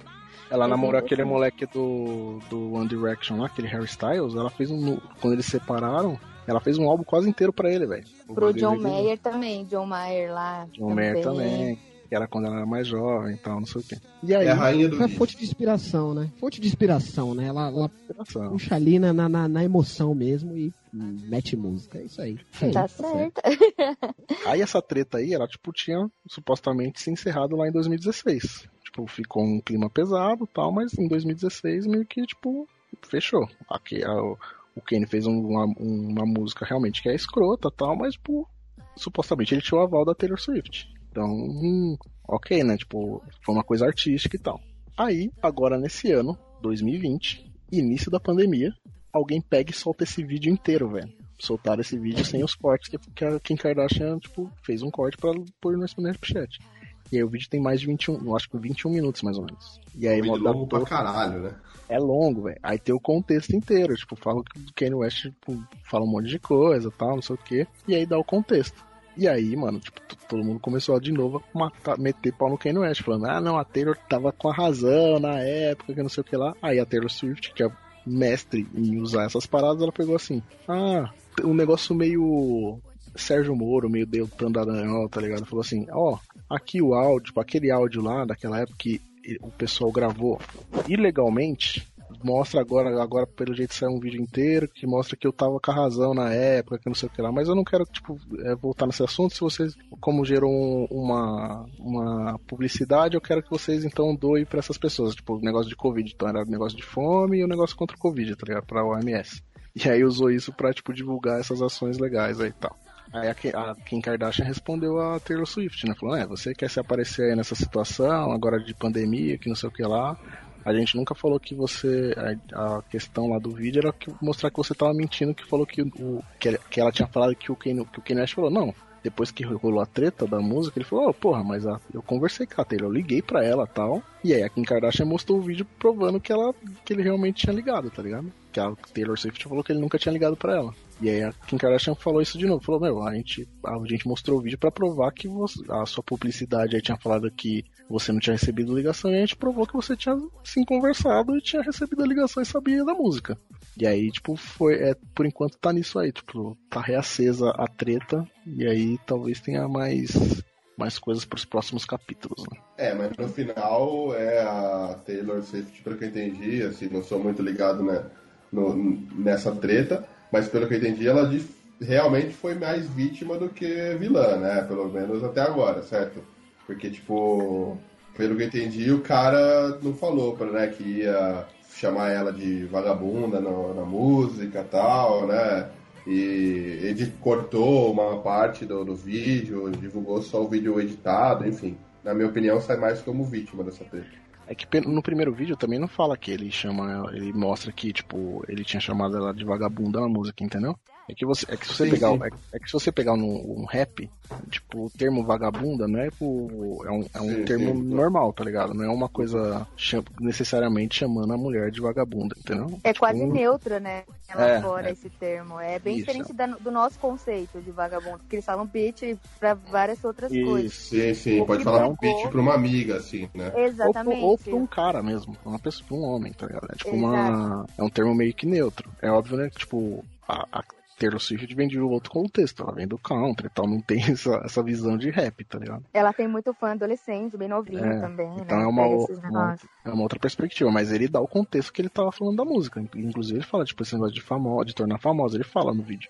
Ela É namorou sempre aquele moleque do, do One Direction lá, aquele Harry Styles, ela fez um. Quando eles se separaram, ela fez um álbum quase inteiro pra ele, velho. Pro John Mayer também, John Mayer lá. John Mayer também. Que era quando ela era mais jovem e tal, não sei o quê. E aí? É a rainha do Foi fonte de inspiração, né? Fonte de inspiração, né? Ela, ela Inspiração. puxa ali na, na, na- emoção mesmo e mete música. É isso aí. É Tá isso, certo. Aí essa treta aí, ela, tipo, tinha supostamente se encerrado lá em 2016. Tipo, ficou um clima pesado tal, mas em 2016 meio que, tipo, fechou. Aqui, a- o o Kanye fez um- uma, uma música realmente que é escrota tal, mas, tipo, supostamente ele tinha o aval da Taylor Swift. Então, hum, ok, né? Tipo, foi uma coisa artística e tal. Aí, agora nesse ano, 2020, início da pandemia, alguém pega e solta esse vídeo inteiro, velho. Soltaram esse vídeo sem os cortes que, que a Kim Kardashian, tipo, fez um corte pra pôr no Snapchat. E aí o vídeo tem mais de 21, eu acho que 21 minutos mais ou menos. E aí Vídeo dá longo pra caralho, né? é longo, velho. Aí tem o contexto inteiro, tipo, fala que o Kanye West tipo, fala um monte de coisa, tal, não sei o quê. E aí dá o contexto. E aí, mano, tipo, todo mundo começou de novo a matar, meter pau no Kanye West, falando, ah, não, a Taylor tava com a razão na época, que não sei o que lá. Aí a Taylor Swift, que é mestre em usar essas paradas, ela pegou assim, ah, um negócio meio Sérgio Moro, meio Deltan Dallagnol, tá ligado? Falou assim, ó, aqui o áudio, tipo, aquele áudio lá daquela época que o pessoal gravou ilegalmente mostra agora, agora pelo jeito saiu um vídeo inteiro que mostra que eu tava com a razão na época, que não sei o que lá, mas eu não quero, tipo, é, voltar nesse assunto. Se vocês, como gerou um- uma, uma publicidade, eu quero que vocês então doem pra essas pessoas, tipo, o negócio de Covid. Então era o negócio de fome e o negócio contra o Covid, tá ligado? Pra OMS. E aí usou isso pra, tipo, divulgar essas ações legais aí e tal. Aí a Kim, Kardashian respondeu a Taylor Swift, né? Falou, é, você quer se aparecer aí nessa situação, agora de pandemia, que não sei o que lá. A gente nunca falou que você. A, questão lá do vídeo era que, mostrar que você tava mentindo, que falou que, o, que ela tinha falado que o Kanye, que o Kanye West falou, não. Depois que rolou a treta da música, ele falou, oh, porra, mas a- eu conversei com a Taylor, eu liguei pra ela tal. E aí a Kim Kardashian mostrou o vídeo provando que ela que ele realmente tinha ligado, tá ligado? Que a Taylor Swift falou que ele nunca tinha ligado pra ela. E aí a Kim Kardashian falou isso de novo. Falou, meu, a gente, a gente mostrou o vídeo pra provar que você- a sua publicidade aí tinha falado que você não tinha recebido ligação e a gente provou que você tinha sim conversado e tinha recebido a ligação e sabia da música. E aí, tipo, foi, é, por enquanto tá nisso aí, tipo, tá reacesa a treta e aí talvez tenha mais mais coisas pros próximos capítulos, né? É, mas no final é a Taylor Swift, pelo que eu entendi, assim, não sou muito ligado né, no- nessa treta, mas pelo que eu entendi, ela realmente foi mais vítima do que vilã, né? Pelo menos até agora, certo? Porque, tipo, pelo que eu entendi, o cara não falou pra, né, que ia chamar ela de vagabunda na, na música e tal, né? E ele cortou uma parte do, do vídeo, divulgou só o vídeo editado, enfim. Na minha opinião, sai mais como vítima dessa treta. É que no primeiro vídeo também não fala que ele chama ele mostra que, tipo, ele tinha chamado ela de vagabunda na música, entendeu? É que você, é que se você Sim, pegar, sim. É, é que se você pegar um, um rap, tipo, o termo vagabunda não é, o- é um, é um Sim, termo sim. normal, tá ligado? Não é uma coisa cham- necessariamente chamando a mulher de vagabunda, entendeu? É Tipo, quase um- neutro, né? Lá É, fora é. esse termo. É bem Isso. diferente da- do nosso conceito de vagabundo, porque eles falam bitch pra várias outras coisas. Sim, sim, pode falar um pitch pra uma amiga, assim, né? Exatamente. Ou, pra um cara mesmo, pra uma pessoa, pra um homem, tá ligado? É tipo uma. Exato. É um termo meio que neutro. É óbvio, né? Que, tipo, a, a Taylor Swift vem de outro contexto, ela vem do country e tal, não tem essa, essa visão de rap, tá ligado? Ela tem muito fã adolescente, bem novinho É, também, Então né? é uma, esses uma, é uma outra perspectiva, mas ele dá o contexto que ele tava falando da música. Inclusive ele fala, tipo, esse negócio de famosa, de tornar famosa, ele fala no vídeo.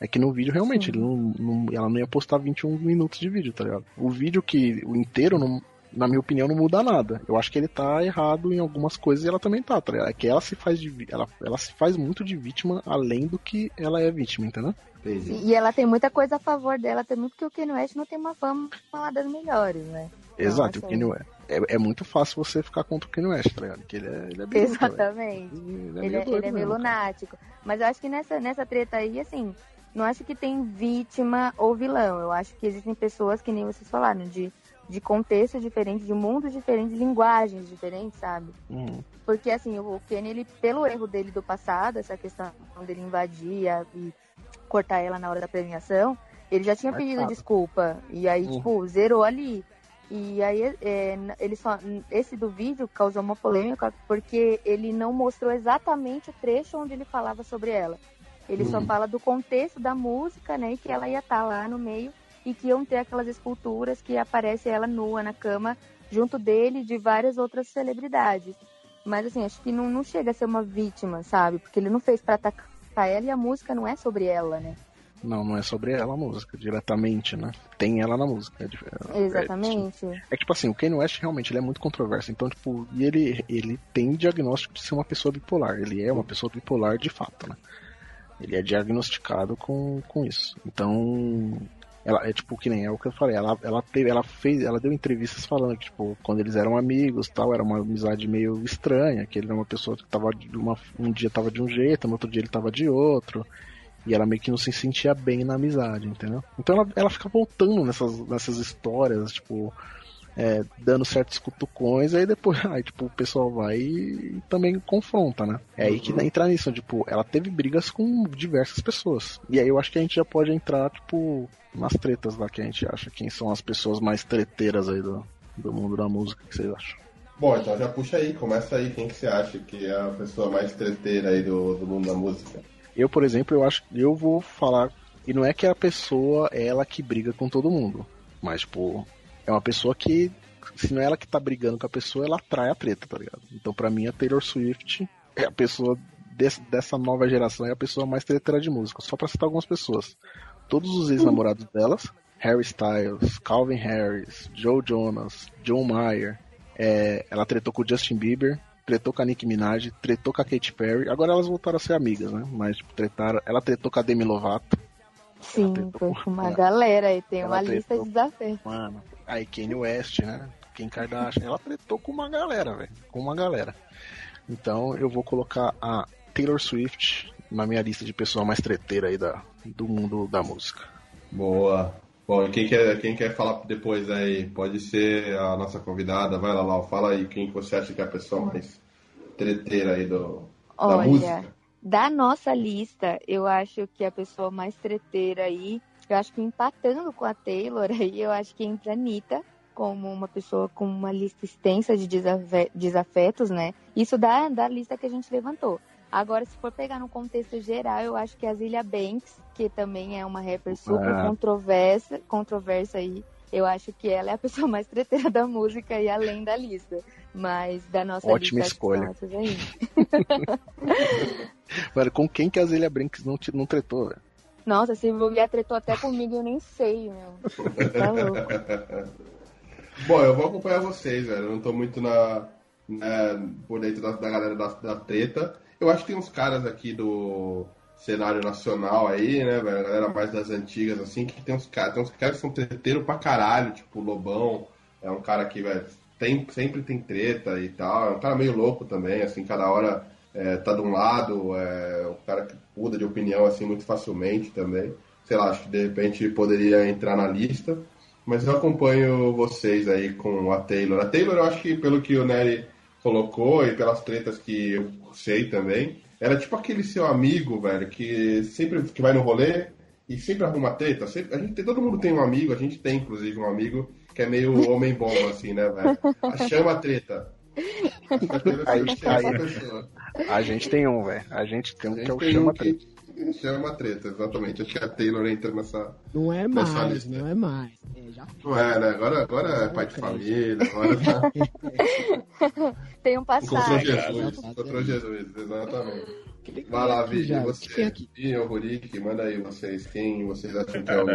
É que no vídeo realmente ele não, não- ela não ia postar 21 minutos de vídeo, tá ligado? O vídeo que o inteiro não, na minha opinião não muda nada. Eu acho que ele tá errado em algumas coisas e ela também tá, tá ligado? É que ela se faz de ela, ela se faz muito de vítima além do que ela é vítima, entendeu? E e ela tem muita coisa a favor dela também, porque o Kanye West não tem uma fama lá das melhores, né? Exato, assim- o Kanye West. É, é muito fácil você ficar contra o Kanye West, tá ligado? Porque ele é, ele é velho. Exatamente. Ele é Ele, meio é, ele é meio mesmo, cara. lunático. Mas eu acho que nessa, nessa treta aí, assim, não acho que tem vítima ou vilão. Eu acho que existem pessoas, que nem vocês falaram, de, de contextos diferentes, de mundos diferentes, linguagens diferentes, sabe? Uhum. Porque, assim, o Kenny, ele, pelo erro dele do passado, essa questão dele invadir e cortar ela na hora da premiação, ele já tinha pedido Marcado. desculpa. E aí, Uhum. tipo, zerou ali. E aí, é, ele só. Esse do vídeo causou uma polêmica porque ele não mostrou exatamente o trecho onde ele falava sobre ela. Ele só Uhum. fala do contexto da música, né? E que ela ia estar lá no meio e que iam ter aquelas esculturas que aparece ela nua na cama junto dele e de várias outras celebridades. Mas assim, acho que não, não chega a ser uma vítima, sabe? Porque ele não fez pra atacar ela e a música não é sobre ela, né? Não, não é sobre ela a música, diretamente, né? Tem ela na música. É, dif- é- Exatamente. É, que, tipo assim, o Kanye West realmente ele é muito controverso. Então, tipo, e ele, ele tem diagnóstico de ser uma pessoa bipolar. Ele é uma pessoa bipolar de fato, né? Ele é diagnosticado com, com isso. Então, ela é tipo que nem é o que eu falei. Ela, ela teve, ela fez, ela deu entrevistas falando que tipo quando eles eram amigos, tal, era uma amizade meio estranha. Que ele era uma pessoa que tava de uma, um dia tava de um jeito, no outro dia ele tava de outro. E ela meio que não se sentia bem na amizade, entendeu? Então ela, ela fica voltando nessas, nessas histórias, tipo, é, dando certos cutucões, aí depois, aí, tipo, o pessoal vai e também confronta, né? É aí que entra nisso, tipo, ela teve brigas com diversas pessoas. E aí eu acho que a gente já pode entrar, tipo, nas tretas lá que a gente acha, quem são as pessoas mais treteiras aí do, do mundo da música, que vocês acham? Bom, então já puxa aí, começa aí. Quem que você acha que é a pessoa mais treteira aí do, do mundo da música? Eu, por exemplo, eu acho eu vou falar. E não é que a pessoa é ela que briga com todo mundo. Mas, tipo, é uma pessoa que. Se não é ela que tá brigando com a pessoa, ela atrai a treta, tá ligado? Então, pra mim, a Taylor Swift é a pessoa desse- dessa nova geração, é a pessoa mais treteira de música. Só pra citar algumas pessoas. Todos os ex-namorados delas, Harry Styles, Calvin Harris, Joe Jonas, John Mayer, é, ela tretou com o Justin Bieber, tretou com a Nicki Minaj, tretou com a Katy Perry. Agora elas voltaram a ser amigas, né? Mas tipo, tretaram. Ela tretou com a Demi Lovato. Sim, foi com uma galera aí, tem uma lista de desafios. Mano, aí Kanye West, né? Kim Kardashian, ela tretou com uma galera, velho. Com uma galera. Então eu vou colocar a Taylor Swift na minha lista de pessoa mais treteira aí da, do mundo da música. Boa. Bom, e quem quer, quem quer falar depois aí? Pode ser a nossa convidada. Vai lá, Lau. Fala aí quem que você acha que é a pessoa mais treteira aí do, da Olha, música. da nossa lista, eu acho que a pessoa mais treteira aí, eu acho que empatando com a Taylor aí, eu acho que entra a Anitta como uma pessoa com uma lista extensa de desafe- desafetos, né? Isso da, da lista que a gente levantou. Agora, se for pegar no contexto geral, eu acho que a Zilia Banks, que também é uma rapper super Ah. controversa, controversa aí, eu acho que ela é a pessoa mais treteira da música e além da lista. Mas da nossa Ótima lista, escolha. aí. Velho, com quem que a Zelia Brinks não, não tretou, velho? Nossa, se bobear tretou até comigo, eu nem sei, meu. Tá louco. Bom, eu vou acompanhar vocês, velho. Eu não tô muito na, né, por dentro da, da galera da, da treta. Eu acho que tem uns caras aqui do cenário nacional aí, né, velho? A galera mais das antigas, assim, que tem uns caras, tem uns caras que são treteiros pra caralho, tipo o Lobão. É um cara que, velho, tem, sempre tem treta e tal. É um cara meio louco também, assim, cada hora é, tá de um lado, é um cara que muda de opinião, assim, muito facilmente também. Sei lá, acho que de repente poderia entrar na lista. Mas eu acompanho vocês aí com a Taylor. A Taylor, eu acho que pelo que o Nery colocou e pelas tretas que sei também, ela é tipo aquele seu amigo, velho, que sempre que vai no rolê e sempre arruma treta. Sempre, a gente, tem- todo mundo tem um amigo, a gente tem inclusive um amigo que é meio homem-bomba, assim, né, velho? A chama a treta. Aí, aí. A gente tem um, velho. A gente tem um que é o Chama um Treta. que chama treta, exatamente. Acho que a Taylor entra nessa, Não é nessa mais, lista. não é mais. É, já Não é, né? Agora, agora é pai de família, agora tá. Tem um Encontrou passado. Jesus, encontrou Jesus, exatamente. Vai lá, e você? aqui? Vini ou Rurik, manda aí vocês. Quem vocês acham que é o.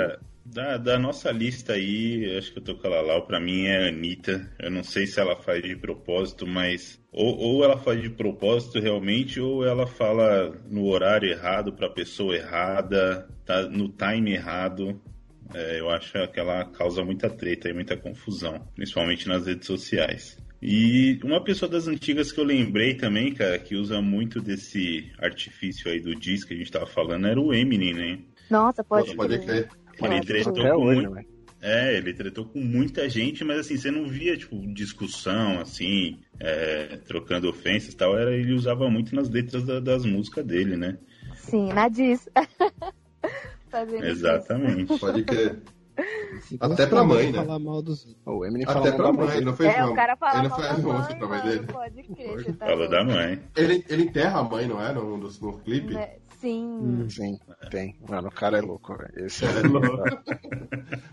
Da, da nossa lista aí, acho que eu tô com a Lalau, pra mim é a Anitta. Eu não sei se ela faz de propósito, mas. Ou, ou ela faz de propósito realmente, ou ela fala no horário errado, pra pessoa errada, tá no time errado. É, eu acho que ela causa muita treta e muita confusão, principalmente nas redes sociais. E uma pessoa das antigas que eu lembrei também, cara, que usa muito desse artifício aí do disco que a gente tava falando, era o Eminem, né? Nossa, pode, Pode crer. Ele Pode tretou com hoje, muito... É, ele tretou com muita gente, mas assim, você não via, tipo, discussão, assim, é, trocando ofensas e tal. Era, ele usava muito nas letras da- das músicas dele, né? Sim, na diz. Exatamente. Pode crer. Até pra mãe, né? falar mal dos... O Eminem Até pra mal mãe, ele não isso. fez É, uma- o cara fala Ele não mal da música mãe, pra mãe dele. Pode crer, tá Fala da mãe. Ele, ele enterra a mãe, não é? No, no, no clipe? Né? Sim. Hum. Sim, tem. Mano, o cara é louco, velho. Esse é É louco.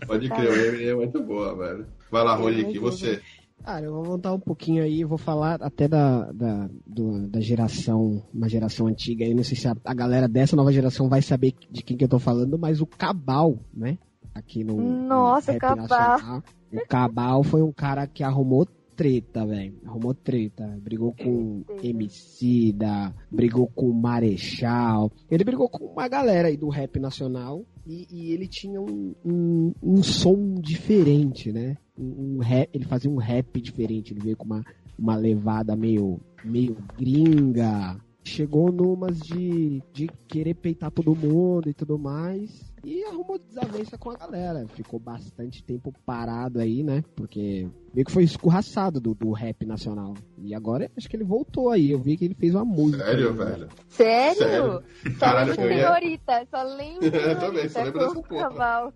Pode crer, o Eminem é muito boa, velho. Vai lá, Rurik, e você? Cara, eu vou voltar um pouquinho aí, vou falar até da, da, do- da geração, uma geração antiga aí, não sei se a, a galera dessa nova geração vai saber de quem que eu tô falando, mas o Cabal, né? Aqui no. no Nossa, rap Cabal. nacional. O Cabal foi um cara que arrumou treta, velho. Arrumou treta. Brigou com MC da, brigou com Marechal. Ele brigou com uma galera aí do rap nacional. E, e ele tinha um, um, um som diferente, né? Um, um rap, ele fazia um rap diferente. Ele veio com uma, uma levada meio, meio gringa. Chegou numas de, de querer peitar todo mundo e tudo mais. E arrumou desavença com a galera. Ficou bastante tempo parado aí, né? Porque meio que foi escorraçado do, do rap nacional. E agora acho que ele voltou aí. Eu vi que ele fez uma música. Sério, aí, né? velho? Sério? Sério? Só Caralho, lembro eu de ia- Senhorita, só lembro de Eu também, só lembro dessa porra.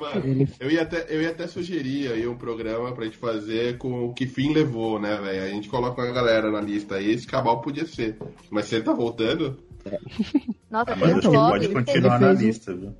Mano, Ele- eu ia, até, eu ia até sugerir aí um programa pra gente fazer com o que fim levou, né, velho? A gente coloca uma galera na lista aí, esse cabal podia ser. Mas se ele tá voltando, Nossa, Ah, mas um acho que pode continuar na lista, viu?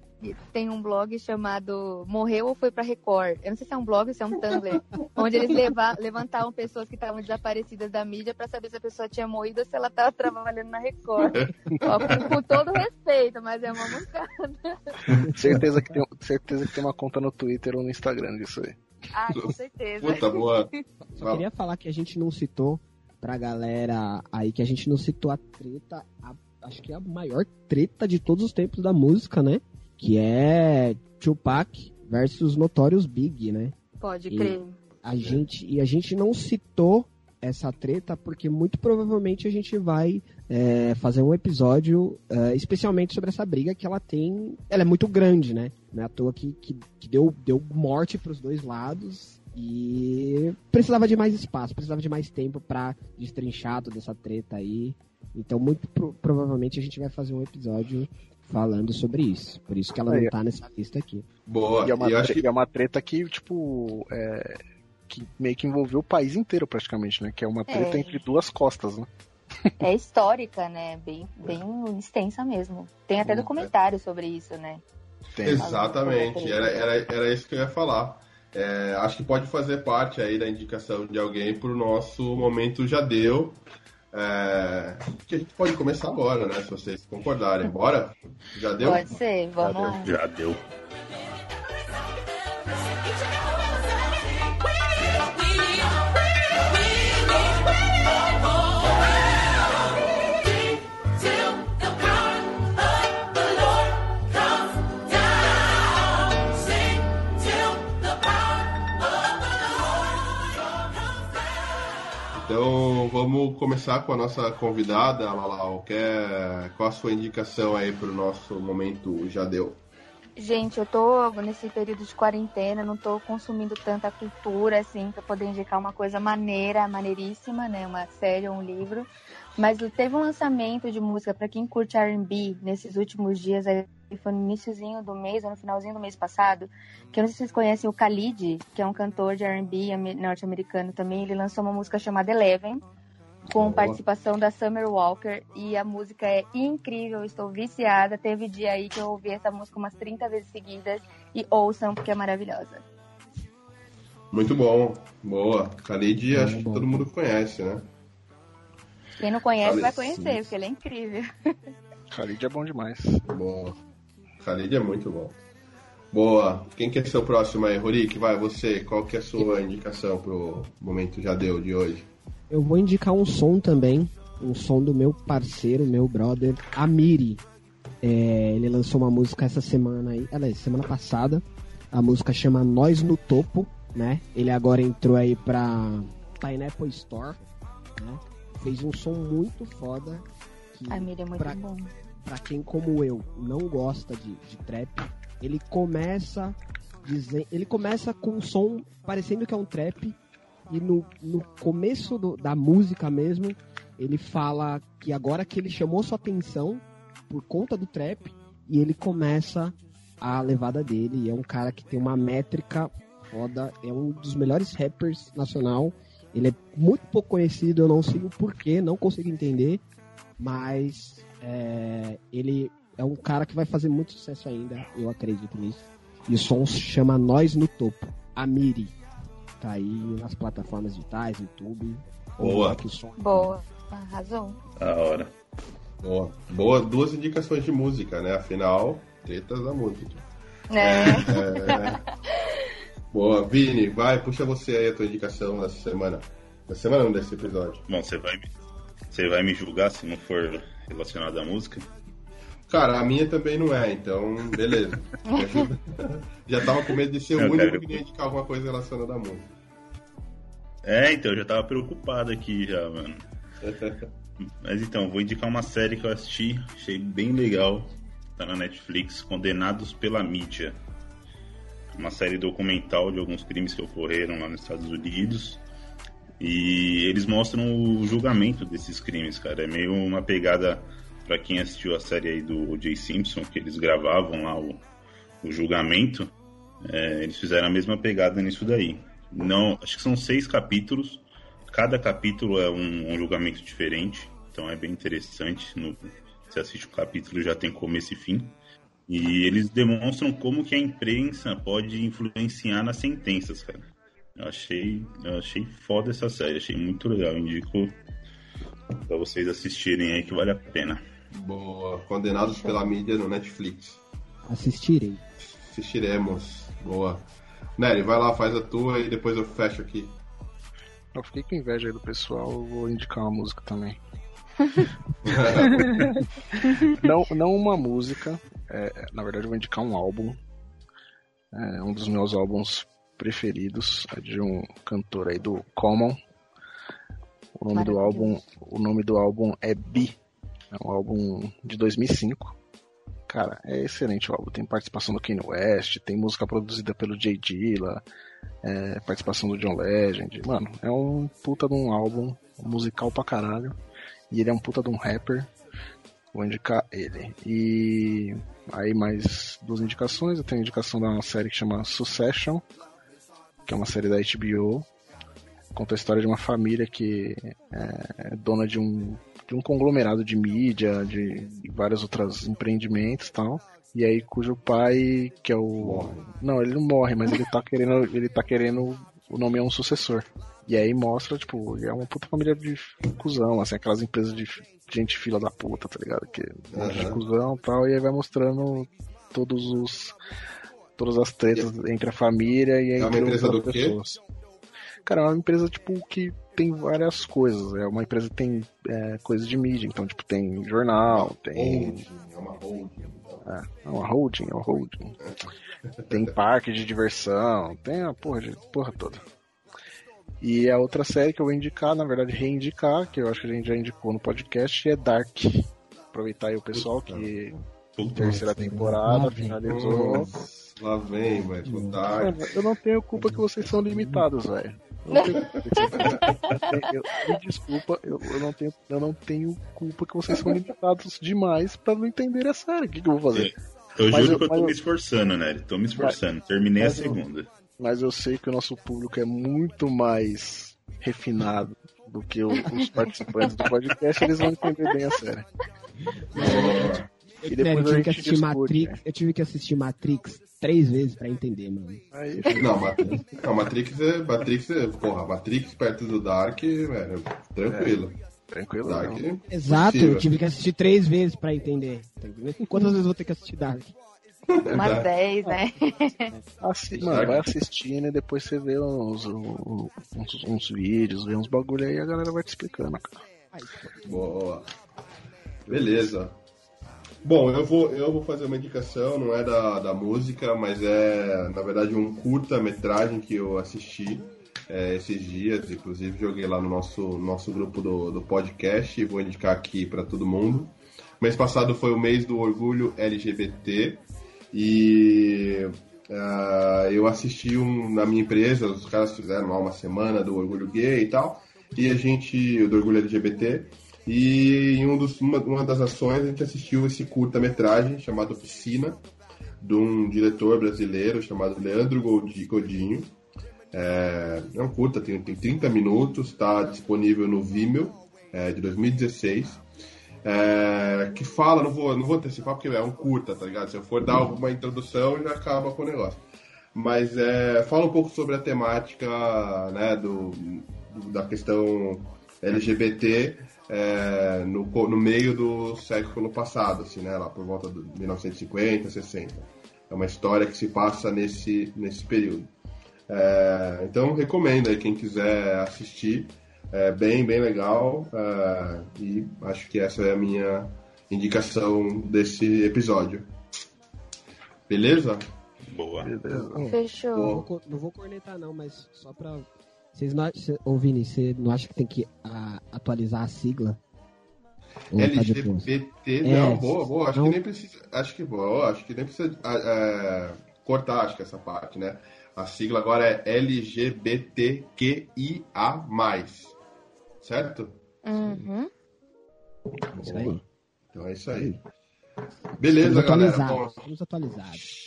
Tem um blog chamado Morreu ou Foi pra Record. Eu não sei se é um blog ou se é um Tumblr, onde eles leva, levantavam pessoas que estavam desaparecidas da mídia pra saber se a pessoa tinha morrido ou se ela tava trabalhando na Record. Ó, com, com todo respeito, mas é uma mancada. Certeza que, tem, certeza que tem uma conta no Twitter ou no Instagram disso aí. Ah, com certeza. Puta, boa. Só queria falar que a gente não citou pra galera aí que a gente não citou a treta, a- acho que é a maior treta de todos os tempos da música, né? Que é Tupac versus Notorious Big, né? Pode E crer. A gente, e a gente não citou essa treta porque muito provavelmente a gente vai é, fazer um episódio é, especialmente sobre essa briga que ela tem. Ela é muito grande, né? Não é à toa que, que, que deu, deu morte pros dois lados e precisava de mais espaço, precisava de mais tempo pra destrinchar toda essa treta aí. Então, muito pro- provavelmente a gente vai fazer um episódio falando sobre isso. Por isso que ela Aí, não tá nessa lista aqui. Boa. E é uma, E eu acho tre- que- e é uma treta que, tipo, é, que meio que envolveu o país inteiro praticamente, né? Que é uma treta É. entre duas costas, né? É histórica, né? Bem, bem extensa mesmo. Tem até documentário sobre isso, né? Exatamente, era, era, era isso que eu ia falar. É, acho que pode fazer parte aí da indicação de alguém pro nosso momento já deu. É, que a gente pode começar agora, né? Se vocês concordarem. Bora? Já deu? Pode ser, vamos lá. Já deu. Então vamos começar com a nossa convidada, Lalau. Quer, qual a sua indicação aí pro nosso momento já deu? Gente, eu tô nesse período de quarentena, não tô consumindo tanta cultura assim pra poder indicar uma coisa maneira, maneiríssima, né? Uma série ou um livro. Mas teve um lançamento de música pra quem curte R&B nesses últimos dias, aí foi no iníciozinho do mês, ou no finalzinho do mês passado, que eu não sei se vocês conhecem o Khalid, que é um cantor de R&B ame- norte-americano também. Ele lançou uma música chamada Eleven, com Boa. participação da Summer Walker e a música é incrível, estou viciada. Teve dia aí que eu ouvi essa música umas 30 vezes seguidas e ouçam porque é maravilhosa. Muito bom, boa. Khalid, acho que todo mundo conhece, né? Quem não conhece vai Khalid, conhecer, porque ele é incrível. Khalid é bom demais. Boa. Khalid é muito bom. Boa. Quem quer ser o próximo aí, Rorik? Vai, você. Qual que é a sua indicação pro momento já deu de hoje? Eu vou indicar um som também, um som do meu parceiro, meu brother, Amiri. É, ele lançou uma música essa semana aí, aliás, semana passada. A música chama Nós no Topo, né? Ele agora entrou aí pra Pineapple Store, né? Fez um som muito foda. Que A Miriam é muito pra, bom. pra quem como eu não gosta de, de trap, ele começa dizen- ele começa com um som parecendo que é um trap e no, no começo do- da música mesmo ele fala que agora que ele chamou sua atenção por conta do trap e ele começa a levada dele é um cara que tem uma métrica foda, é um dos melhores rappers nacional. Ele é muito pouco conhecido, eu não sei o porquê, não consigo entender, mas é, ele é um cara que vai fazer muito sucesso ainda, eu acredito nisso. E o som se chama Nós no Topo, Amiri. Tá aí nas plataformas digitais, YouTube. Boa. É Boa, arrasou. Da hora. Boa. Boa, duas indicações de música, né? Afinal, tretas da música. É. É. Boa, Vini, vai, puxa você aí a tua indicação dessa semana. Da semana não desse episódio. Bom, você vai, me- você vai me julgar se não for relacionado à música? Cara, a minha também não é, então, beleza. Já tava com medo de ser o único cara, que ia indicar alguma coisa relacionada à música. É, então, eu já tava preocupado aqui já, mano. Mas então, vou indicar uma série que eu assisti, achei bem legal. Tá na Netflix, Condenados pela Mídia. Uma série documental de alguns crimes que ocorreram lá nos Estados Unidos. E eles mostram o julgamento desses crimes, cara. É meio uma pegada pra quem assistiu a série aí do O.J. Simpson, que eles gravavam lá o, o julgamento. É, eles fizeram a mesma pegada nisso daí. Não, acho que são seis capítulos. Cada capítulo é um, um julgamento diferente. Então é bem interessante. No, você assiste um capítulo já tem começo e fim. E eles demonstram como que a imprensa pode influenciar nas sentenças, cara. Eu achei, eu achei foda essa série, achei muito legal. Indico pra vocês assistirem aí que vale a pena. Boa. Condenados pela mídia no Netflix. Assistirei. Assistiremos. Boa. Nery, vai lá, faz a tua e depois eu fecho aqui. Eu fiquei com inveja aí do pessoal, eu vou indicar uma música também. não, não uma música, é, na verdade eu vou indicar um álbum. É um dos meus álbuns preferidos, é de um cantor aí do Common. O nome do álbum, o nome do álbum é Bi. É um álbum de 2005. Cara, é excelente o álbum. Tem participação do Kanye West, tem música produzida pelo Jay Dilla, é, participação do John Legend. Mano, é um puta de um álbum musical pra caralho. E ele é um puta de um rapper. Vou indicar ele. E aí mais duas indicações. Eu tenho a indicação uma série que chama Succession, que é uma série da HBO. Conta a história de uma família que é dona de um, de um conglomerado de mídia, de, de vários outros empreendimentos e tal. E aí cujo pai, que é o. Não, ele não morre, mas ele tá querendo. Ele tá querendo o nome é um sucessor. E aí mostra, tipo, é uma puta família de cuzão, assim, aquelas empresas de gente fila da puta, tá ligado? Que um monte de cuzão e tal, e aí vai mostrando todos os. todas as tretas entre a família e É uma entre empresa outras do quê? pessoas. Cara, é uma empresa, tipo, que tem várias coisas. É uma empresa que tem é, coisas de mídia, então, tipo, tem jornal, tem. Holding, é uma holding. É, é uma holding, é uma holding. Tem parque de diversão, tem a porra, de, porra toda. E a outra série que eu vou indicar, na verdade reindicar, que eu acho que a gente já indicou no podcast, é Dark. Aproveitar aí o pessoal que terceira temporada finalizou. Lá vem, velho. O Dark. Mano, eu não tenho culpa que vocês são limitados, velho. Eu. Eu- Me desculpa, eu, eu não tenho, eu não tenho culpa que vocês são limitados demais pra não entender a série. O que, que eu vou fazer? Eu Mas juro que eu mas tô me esforçando, né? Tô me esforçando. Terminei a mas eu- segunda. Mas eu sei que o nosso público é muito mais refinado do que o- os participantes do podcast, eles vão entender bem a série. E Sério, eu depois a tive que assistir discute. Matrix. Eu tive que assistir Matrix três vezes pra entender, mano. Aí, Não, Matrix, não, Matrix é. Matrix é. Porra, Matrix perto do Dark, velho. Tranquilo. Tranquilo. Dark. é Exato, eu tive que assistir três vezes pra entender. tá? Quantas vezes eu vou ter que assistir Dark? Umas 10, né? Assi- mano, vai assistindo e depois você vê uns, uns, uns vídeos, vê uns bagulho aí e a galera vai te explicando, cara. Boa. Beleza. Bom, eu vou, eu vou fazer uma indicação, não é da, da música, mas é, na verdade, um curta-metragem que eu assisti é, esses dias. Inclusive, joguei lá no nosso, nosso grupo do, do podcast e vou indicar aqui para todo mundo. Mês passado foi o mês do orgulho LGBT e ah, eu assisti um, na minha empresa, os caras fizeram lá uma semana do orgulho gay e tal, e a gente, do orgulho LGBT, e em um dos, uma, uma das ações a gente assistiu esse curta-metragem chamado Piscina, de um diretor brasileiro chamado Leandro Godinho. É, é um curta, tem, tem 30 minutos, está disponível no Vimeo, é, de 2016. É, que fala, não vou, não vou antecipar porque é um curta, tá ligado? Se eu for dar alguma introdução, já acaba com o negócio. Mas é, fala um pouco sobre a temática né, do- da questão LGBT é, no, no meio do século passado, assim, né, lá por volta de 1950, 60. É uma história que se passa nesse, nesse período. É, então recomendo aí quem quiser assistir. É bem, bem legal. é, e acho que essa é a minha indicação desse episódio. Beleza? Boa. Fechou. Não vou, não vou cornetar, não, mas só pra. Vocês não acham. Ô, Vini, você não acha que tem que ah, atualizar a sigla? Ou tá? LGBT, É, não, boa, boa. Acho não- que nem precisa. Acho que boa, acho que nem precisa é, cortar, acho que essa parte, né? A sigla agora é LGBTQIA. Certo? Uhum. Isso aí. Então é isso aí. Beleza, Estamos galera. Bom, Estamos atualizados.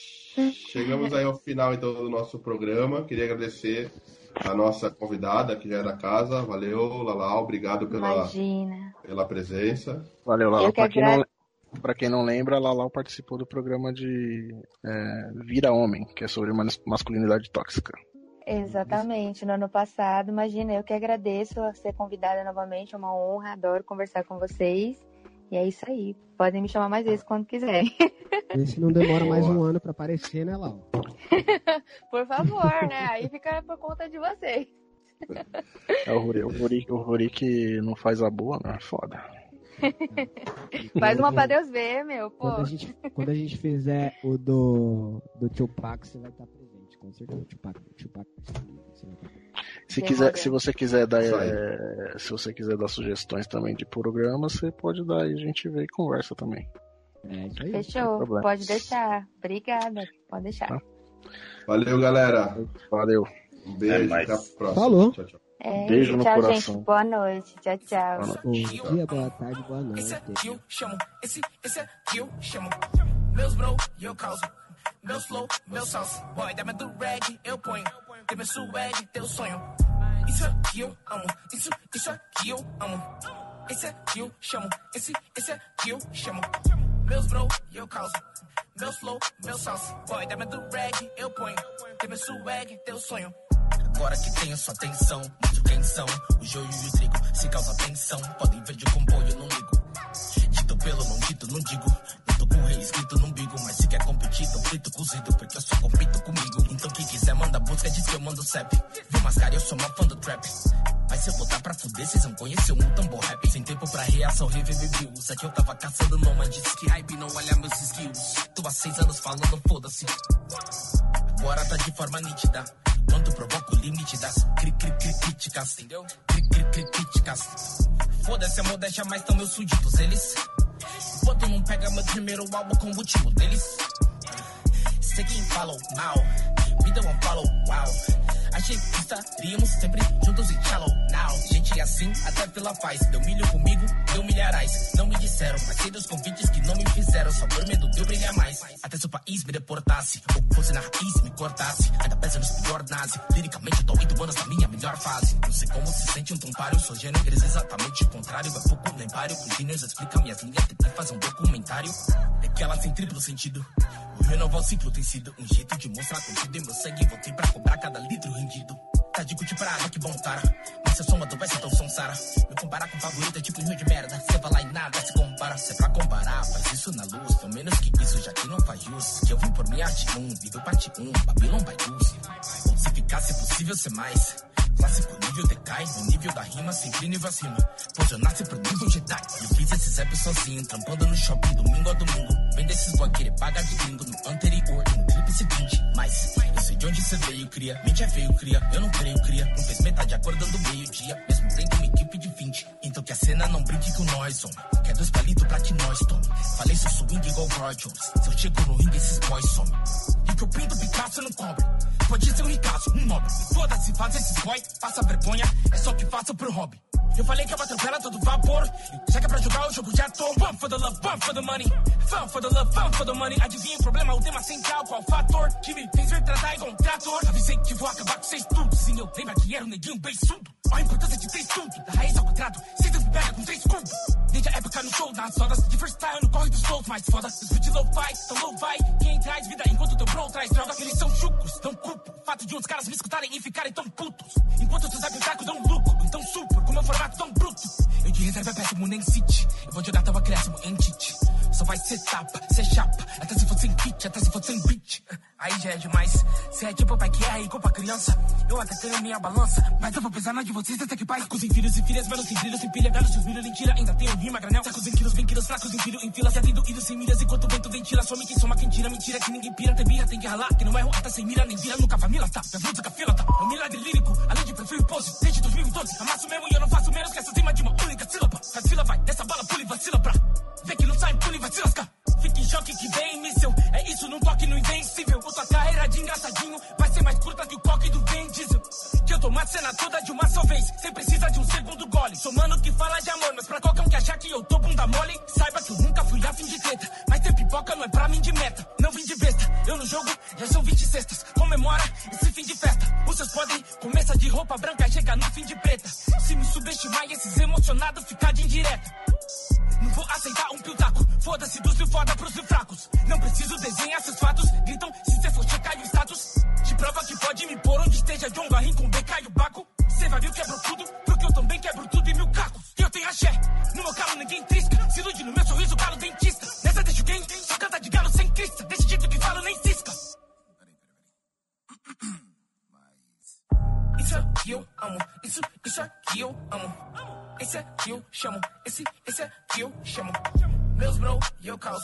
Chegamos aí ao final então do nosso programa. Queria agradecer a nossa convidada que já é da casa. Valeu, Lalau, obrigado pela, Imagina. pela presença. Valeu, Eu Lala. que Pra quem, não, agra- Pra quem não lembra, a Lalau participou do programa de é, Vira Homem, que é sobre mas- masculinidade tóxica. Exatamente, no ano passado. Imagina, eu que agradeço a ser convidada novamente, é uma honra, adoro conversar com vocês. E é isso aí. Podem me chamar mais vezes quando quiserem. Vê se não demora mais um ano pra aparecer, né, Lau? Por favor, né? Aí fica por conta de vocês. É o Ruri, o Ruri, o Ruri que não faz a boa, né? Foda. Faz uma pra Deus ver, meu, pô. Quando a gente, quando a gente fizer o do, do Tupac, você vai estar presente, com certeza. Tupac, Tupac. Você vai estar presente. Se, quiser, se você quiser dar, é, se você quiser dar sugestões também de programas, você pode dar e a gente vê e conversa também. É isso aí. Fechou, pode deixar. Obrigada, pode deixar. Tá. Valeu, galera. Valeu. Um beijo, É até a próxima. Falou. Tchau, tchau. É, Beijo no tchau, coração. gente. Boa noite. Tchau, tchau. Bom dia, boa tarde, boa noite. Esse aqui eu chamo, esse, esse aqui eu chamo. Meus bro, eu causo. Meus flow, meu salsa. Boy, dá do reggae, eu ponho. Tem meu swag, teu sonho. Isso aqui eu amo, isso, isso aqui eu amo. Esse aqui eu chamo, esse, esse aqui eu chamo. Meus bro, eu causo. Meus flow, meu salsa. Boy, dá do reggae, eu ponho. Meu swag, teu sonho. Agora que tenho sua atenção, mostro quem são. O joio e o trigo, se causa tensão. Podem ver de comboio, eu não ligo. Dito pelo, não dito, não digo. Não tô com rei escrito no umbigo. Mas se quer tão frito cozido. Porque eu só compito comigo. Então quem quiser manda busca, diz que eu mando CEP. Viu mascara, eu sou uma fã do trap. Mas se eu botar pra fuder, vocês vão conhecer um tambor rap. Sem tempo pra reação, revive Isso aqui eu tava caçando nômade. Diz que hype não olha meus skills. Tô há seis anos falando, foda-se. Agora tá de forma nítida. Quanto provoca o limite das cri cri cri críticas, entendeu? Cri cri cri críticas. Foda-se a modéstia, mas tão meus súditos, eles. Enquanto não pega meu primeiro álbum com o motivo deles. Sei quem falou mal, me deu um follow, wow. Achei que estaríamos sempre juntos e shallow now. Gente assim, até fila faz. Deu milho comigo, deu milharais. Não me disseram, mas sei dos convites que não me fizeram. Só por medo de eu brilhar mais. Até se o país me deportasse, ou fosse na raiz me cortasse. Ainda pesa nos pior nazi. Liricamente, tô oito anos na minha melhor fase. Não sei como se sente um tempário. Sou gênio, eles exatamente o contrário. É pouco lendário. Com gênios, explica minhas linhas. Tentei fazer um documentário. É que elas têm triplo sentido. O renovar o ciclo tem sido um jeito de mostrar contido em meu sangue. Voltei pra cobrar cada litro rendido. Tá de cuti pra que bom tara. Mas se sou uma doença, então sou um Sara. Me comparar com favorito é tipo rio de merda. Cê vai lá e nada se compara. Se é pra comparar, faz isso na luz. Pelo menos que isso já que não faz jus. Que eu vim por minha arte 1, nível parte 1, Babylon by Dulce. Se possível ser mais. Clássico nível decai, no nível da rima, sempre nível acima. Pois eu nasci pro nível Jedi. Eu fiz esses apps sozinho, trampando no shopping, domingo a domingo. Vem desses boy querer pagar de gringo no anterior e no clipe seguinte. Mas eu sei de onde você veio, cria. Mente é feio, cria. Eu não creio, cria. Não fez metade acordando meio-dia. Mesmo tendo uma equipe de 20. Então que a cena não brinque com nós, homem. Quer dois palitos pra que nós tome. Falei seu swing igual Roy Jones. Se eu chego no ringue, esses boys somem. Que eu pinto Picasso, eu não cobre. Pode ser um ricaço, um nobre. Foda-se, faz esses boy, passa vergonha. É só que faço pro hobby. Eu falei que uma tranquila todo vapor. Já que é pra jogar o jogo, já tô. One for the love, one for the money. Fun for the love, fun for the money. Adivinha o problema, o tema central, qual fator? Que me fez ver tratar igual um trator. Avisei que vou acabar com vocês tudo. Sim, eu lembro que era um neguinho bem surdo. Olha a importância de ter estudo. Da raiz ao quadrado, cê me pega com três cubos. Desde a época no show, nas rodas. De freestyle no corre dos flows mais foda. Os beats low-fi, tão low-fi. Quem traz vida enquanto teu bro traz droga. Eles são chucos, tão culpo. Fato de uns caras me escutarem e ficarem tão putos. Enquanto os apitacos dão lucro. Então supro, com meu formato tão bruto. Eu de reserva é péssimo, nem city. Eu vou jogar teu acréscimo em tite. Só vai ser tapa, ser chapa. Até se for sem kit, até se for sem beat. Aí já é demais. Cê é tipo pai que é igual pra criança. Eu até tenho minha balança. Mas eu vou pesar na de vocês até que pai. Sacos em filhos e filhas, velos sem brilho, sem pilha. Galos seus milho, mentira. Ainda tenho rima, granel. Sacos em quilos, vem quilos, fracos em filho, em fila. Se atendo ido sem milhas enquanto o vento ventila. Some quem soma, quem tira. Mentira que ninguém pira. Tem birra, tem que ralar. Que não erro até sem mira, nem vira. Nunca família tá. Minha música fila tá. É um milagre lírico. Além de perfil pose. Desde 2012. Amasso mesmo e eu não faço menos que essa cima de uma única sílaba. Faz fila, vai. Dessa bala, pula e vacila pra. Vê que não sai, pula e vai se lascar. Fica em choque que vem míssel. É isso, não toque no invencível. Ou tua carreira de engraçadinho vai ser mais curta que o coque do Vin Diesel. Eu tomo a cena toda de uma só vez, sem precisa de um segundo gole. Sou mano que fala de amor, mas pra qualquer um que achar que eu tô bunda mole, saiba que eu nunca fui afim de treta. Mas ter pipoca não é pra mim de meta, não vim de besta. Eu no jogo já são 20 cestas. Comemora esse fim de festa. Os seus podem começa de roupa branca, chega no fim de preta. Se me subestimar e esses emocionados ficar de indireta. Não vou aceitar um. Foda-se Foda-se dos mil foda pros mil fracos. Não preciso desenhar seus fatos. Gritam se cê for checar o status. Te prova que pode me pôr onde esteja John Garrin com BK e o Baco. Cê vai ver eu quebro tudo, porque eu também quebro tudo e mil cacos. E eu tenho axé. No meu calo ninguém trisca. Se ilude no meu sorriso, galo dentista. Nessa deixa quem? Só canta de galo sem crista. Desse jeito que falo, nem cisca. Isso aqui eu amo, isso, isso aqui eu amo. Esse aqui eu chamo, esse, esse aqui eu chamo. Meus bro, eu causo.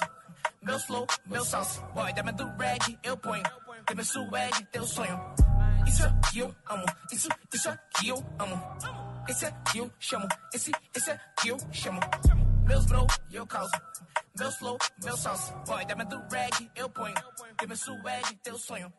Meus flow, meu salsa. Boy, dá do reg, eu ponho. Tem meu swag, teu sonho. Isso aqui eu amo, isso, isso aqui eu amo. Esse aqui eu chamo, esse, esse aqui eu chamo. Meus bro, eu causo. Meus flow, meu salsa. Boy, dá do reg, eu ponho. Tem meu swag, teu sonho.